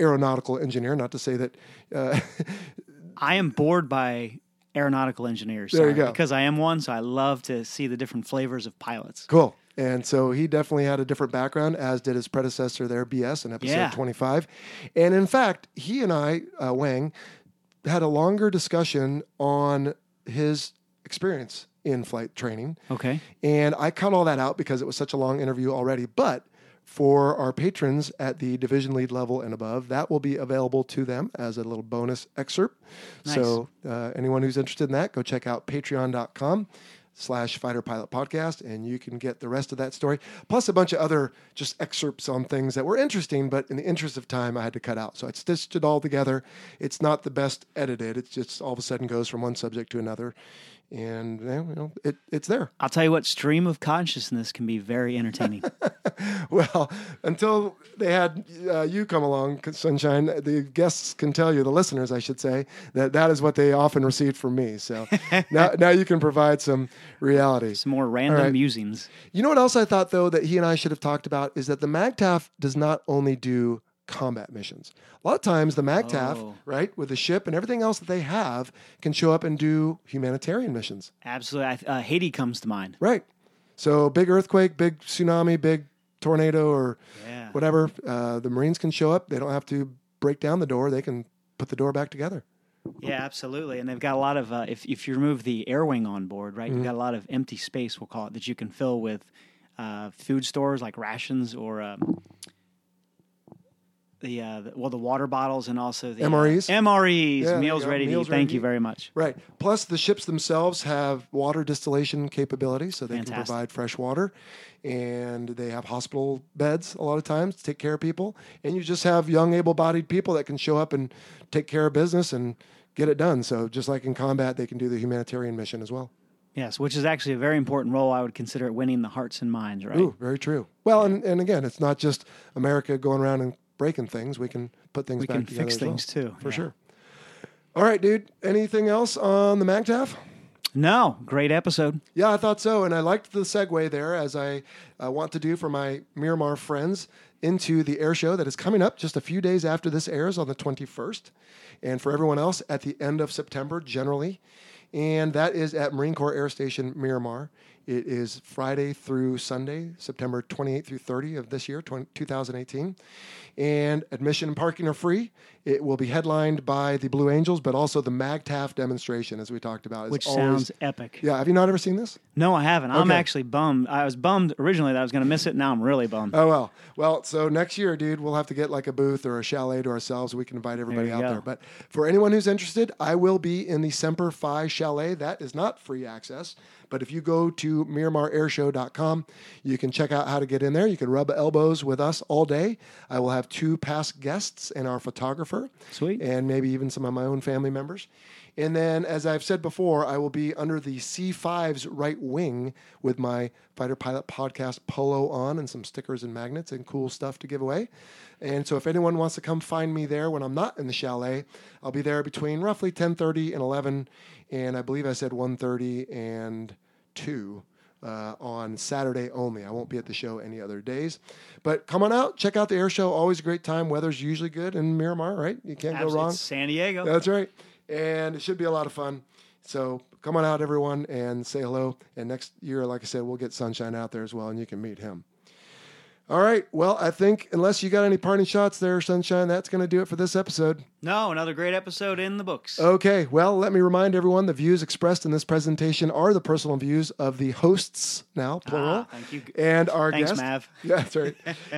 aeronautical engineer, not to say that. Uh, I am bored by aeronautical engineers. There you go. Because I am one, so I love to see the different flavors of pilots. Cool. And so he definitely had a different background, as did his predecessor there, BS, in episode Yeah. 25. And in fact, he and I, uh, Wang, had a longer discussion on his experience in flight training. Okay. And I cut all that out because it was such a long interview already. But for our patrons at the division lead level and above, that will be available to them as a little bonus excerpt. So uh, anyone who's interested in that, go check out patreon.com slash fighter pilot podcast and you can get the rest of that story plus a bunch of other just excerpts on things that were interesting but in the interest of time i had to cut out. So i stitched it all together. It's not the best edited. It's just all of a sudden goes from one subject to another and you know it, it's there I'll tell you what, stream of consciousness can be very entertaining. well until they had uh, you come along sunshine the guests can tell you the listeners i should say that that is what they often received from me so now, now you can provide some reality Some more random right. musings. You know what else I thought though that he and I should have talked about is that the MAGTF does not only do combat missions. A lot of times the MAGTF, Oh. right, with the ship and everything else that they have, can show up and do humanitarian missions. Absolutely. I th- Uh, Haiti comes to mind. Right. So big earthquake, big tsunami, big tornado, or Yeah. whatever. Uh, the Marines can show up. They don't have to break down the door. They can put the door back together. Yeah, absolutely. And they've got a lot of, uh, if, if you remove the air wing on board, right, you've got a lot of empty space, we'll call it, that you can fill with uh, food stores like rations or um, the, uh, the, well, the water bottles and also the uh, MREs? MREs, Yeah, meals ready to eat. ready Thank to you eat. very much. Right. Plus, the ships themselves have water distillation capability, so they can provide fresh water. And they have hospital beds a lot of times to take care of people. And you just have young, able bodied people that can show up and take care of business and get it done. So, just like in combat, they can do the humanitarian mission as well. Yes, which is actually a very important role. I would consider it winning the hearts and minds, right? Ooh, very true. Well, and, and again, it's not just America going around and breaking things. We can put things we back can together fix as well, things too. For Yeah. sure. All right, dude. Anything else on the MAGTF? No, great episode. Yeah, I thought so. And I liked the segue there, as I uh, want to do for my Miramar friends, into the air show that is coming up just a few days after this airs on the 21st. And for everyone else, at the end of September, generally. And that is at Marine Corps Air Station Miramar. It is Friday through Sunday, September 28th through 30 of this year, 20, 2018. And admission and parking are free. It will be headlined by the Blue Angels, but also the MAGTF demonstration, as we talked about. is Which always- sounds epic. Yeah, have you not ever seen this? No, I haven't. I'm actually bummed. I was bummed originally that I was going to miss it. Now I'm really bummed. Oh well, well. So next year, dude, we'll have to get like a booth or a chalet to ourselves. So we can invite everybody you out go. there. But for anyone who's interested, I will be in the Semper Fi Chalet. That is not free access. But if you go to MiramarAirshow.com, you can check out how to get in there. You can rub elbows with us all day. I will have two past guests and our photographer. Sweet. And maybe even some of my own family members. And then, as I've said before, I will be under the C5's right wing with my Fighter Pilot Podcast polo on and some stickers and magnets and cool stuff to give away. And so, if anyone wants to come find me there when I'm not in the chalet, I'll be there between roughly 10:30 and 11, and I believe I said 1:30 and 2 uh, on Saturday only. I won't be at the show any other days. But come on out, check out the air show. Always a great time. Weather's usually good in Miramar, right? You can't go wrong. It's San Diego. That's right. And it should be a lot of fun. So come on out, everyone, and say hello. And next year, like I said, we'll get Sunshine out there as well, and you can meet him. All right. Well, I think unless you got any parting shots there, Sunshine, that's going to do it for this episode. no, another great episode in the books. Okay. Well, let me remind everyone the views expressed in this presentation are the personal views of the hosts, now plural, Ah, thank you. and our Thanks, guest. Mav. Yeah, that's right.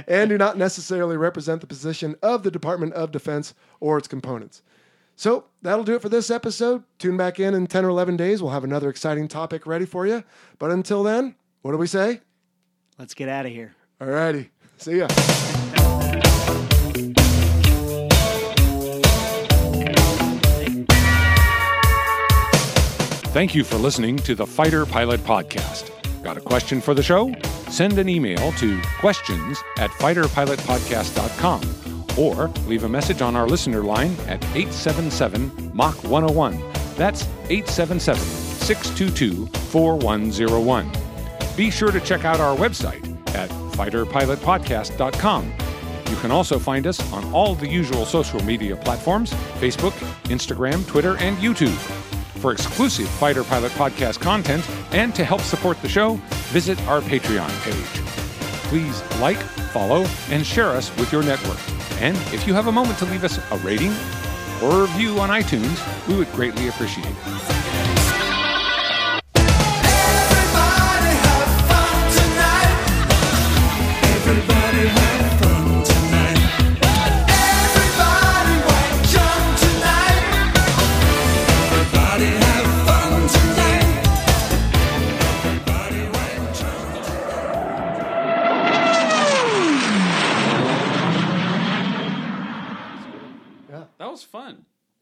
and do not necessarily represent the position of the Department of Defense or its components. So that'll do it for this episode. Tune back in in 10 or 11 days. We'll have another exciting topic ready for you. But until then, what do we say? Let's get out of here. All righty. See ya. Thank you for listening to the Fighter Pilot Podcast. Got a question for the show? Send an email to questions at fighterpilotpodcast.com or leave a message on our listener line at 877 Mach 101. That's 877 622 4101. Be sure to check out our website at fighterpilotpodcast.com. You can also find us on all the usual social media platforms Facebook, Instagram, Twitter, and YouTube. For exclusive Fighter Pilot Podcast content and to help support the show, visit our Patreon page. Please like, follow, and share us with your network. And if you have a moment to leave us a rating or a review on iTunes, we would greatly appreciate it. Everybody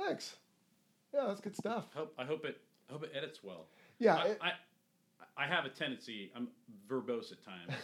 Thanks. Yeah, that's good stuff. Hope I hope it I hope it edits well. Yeah, I, it- I I have a tendency. I'm verbose at times.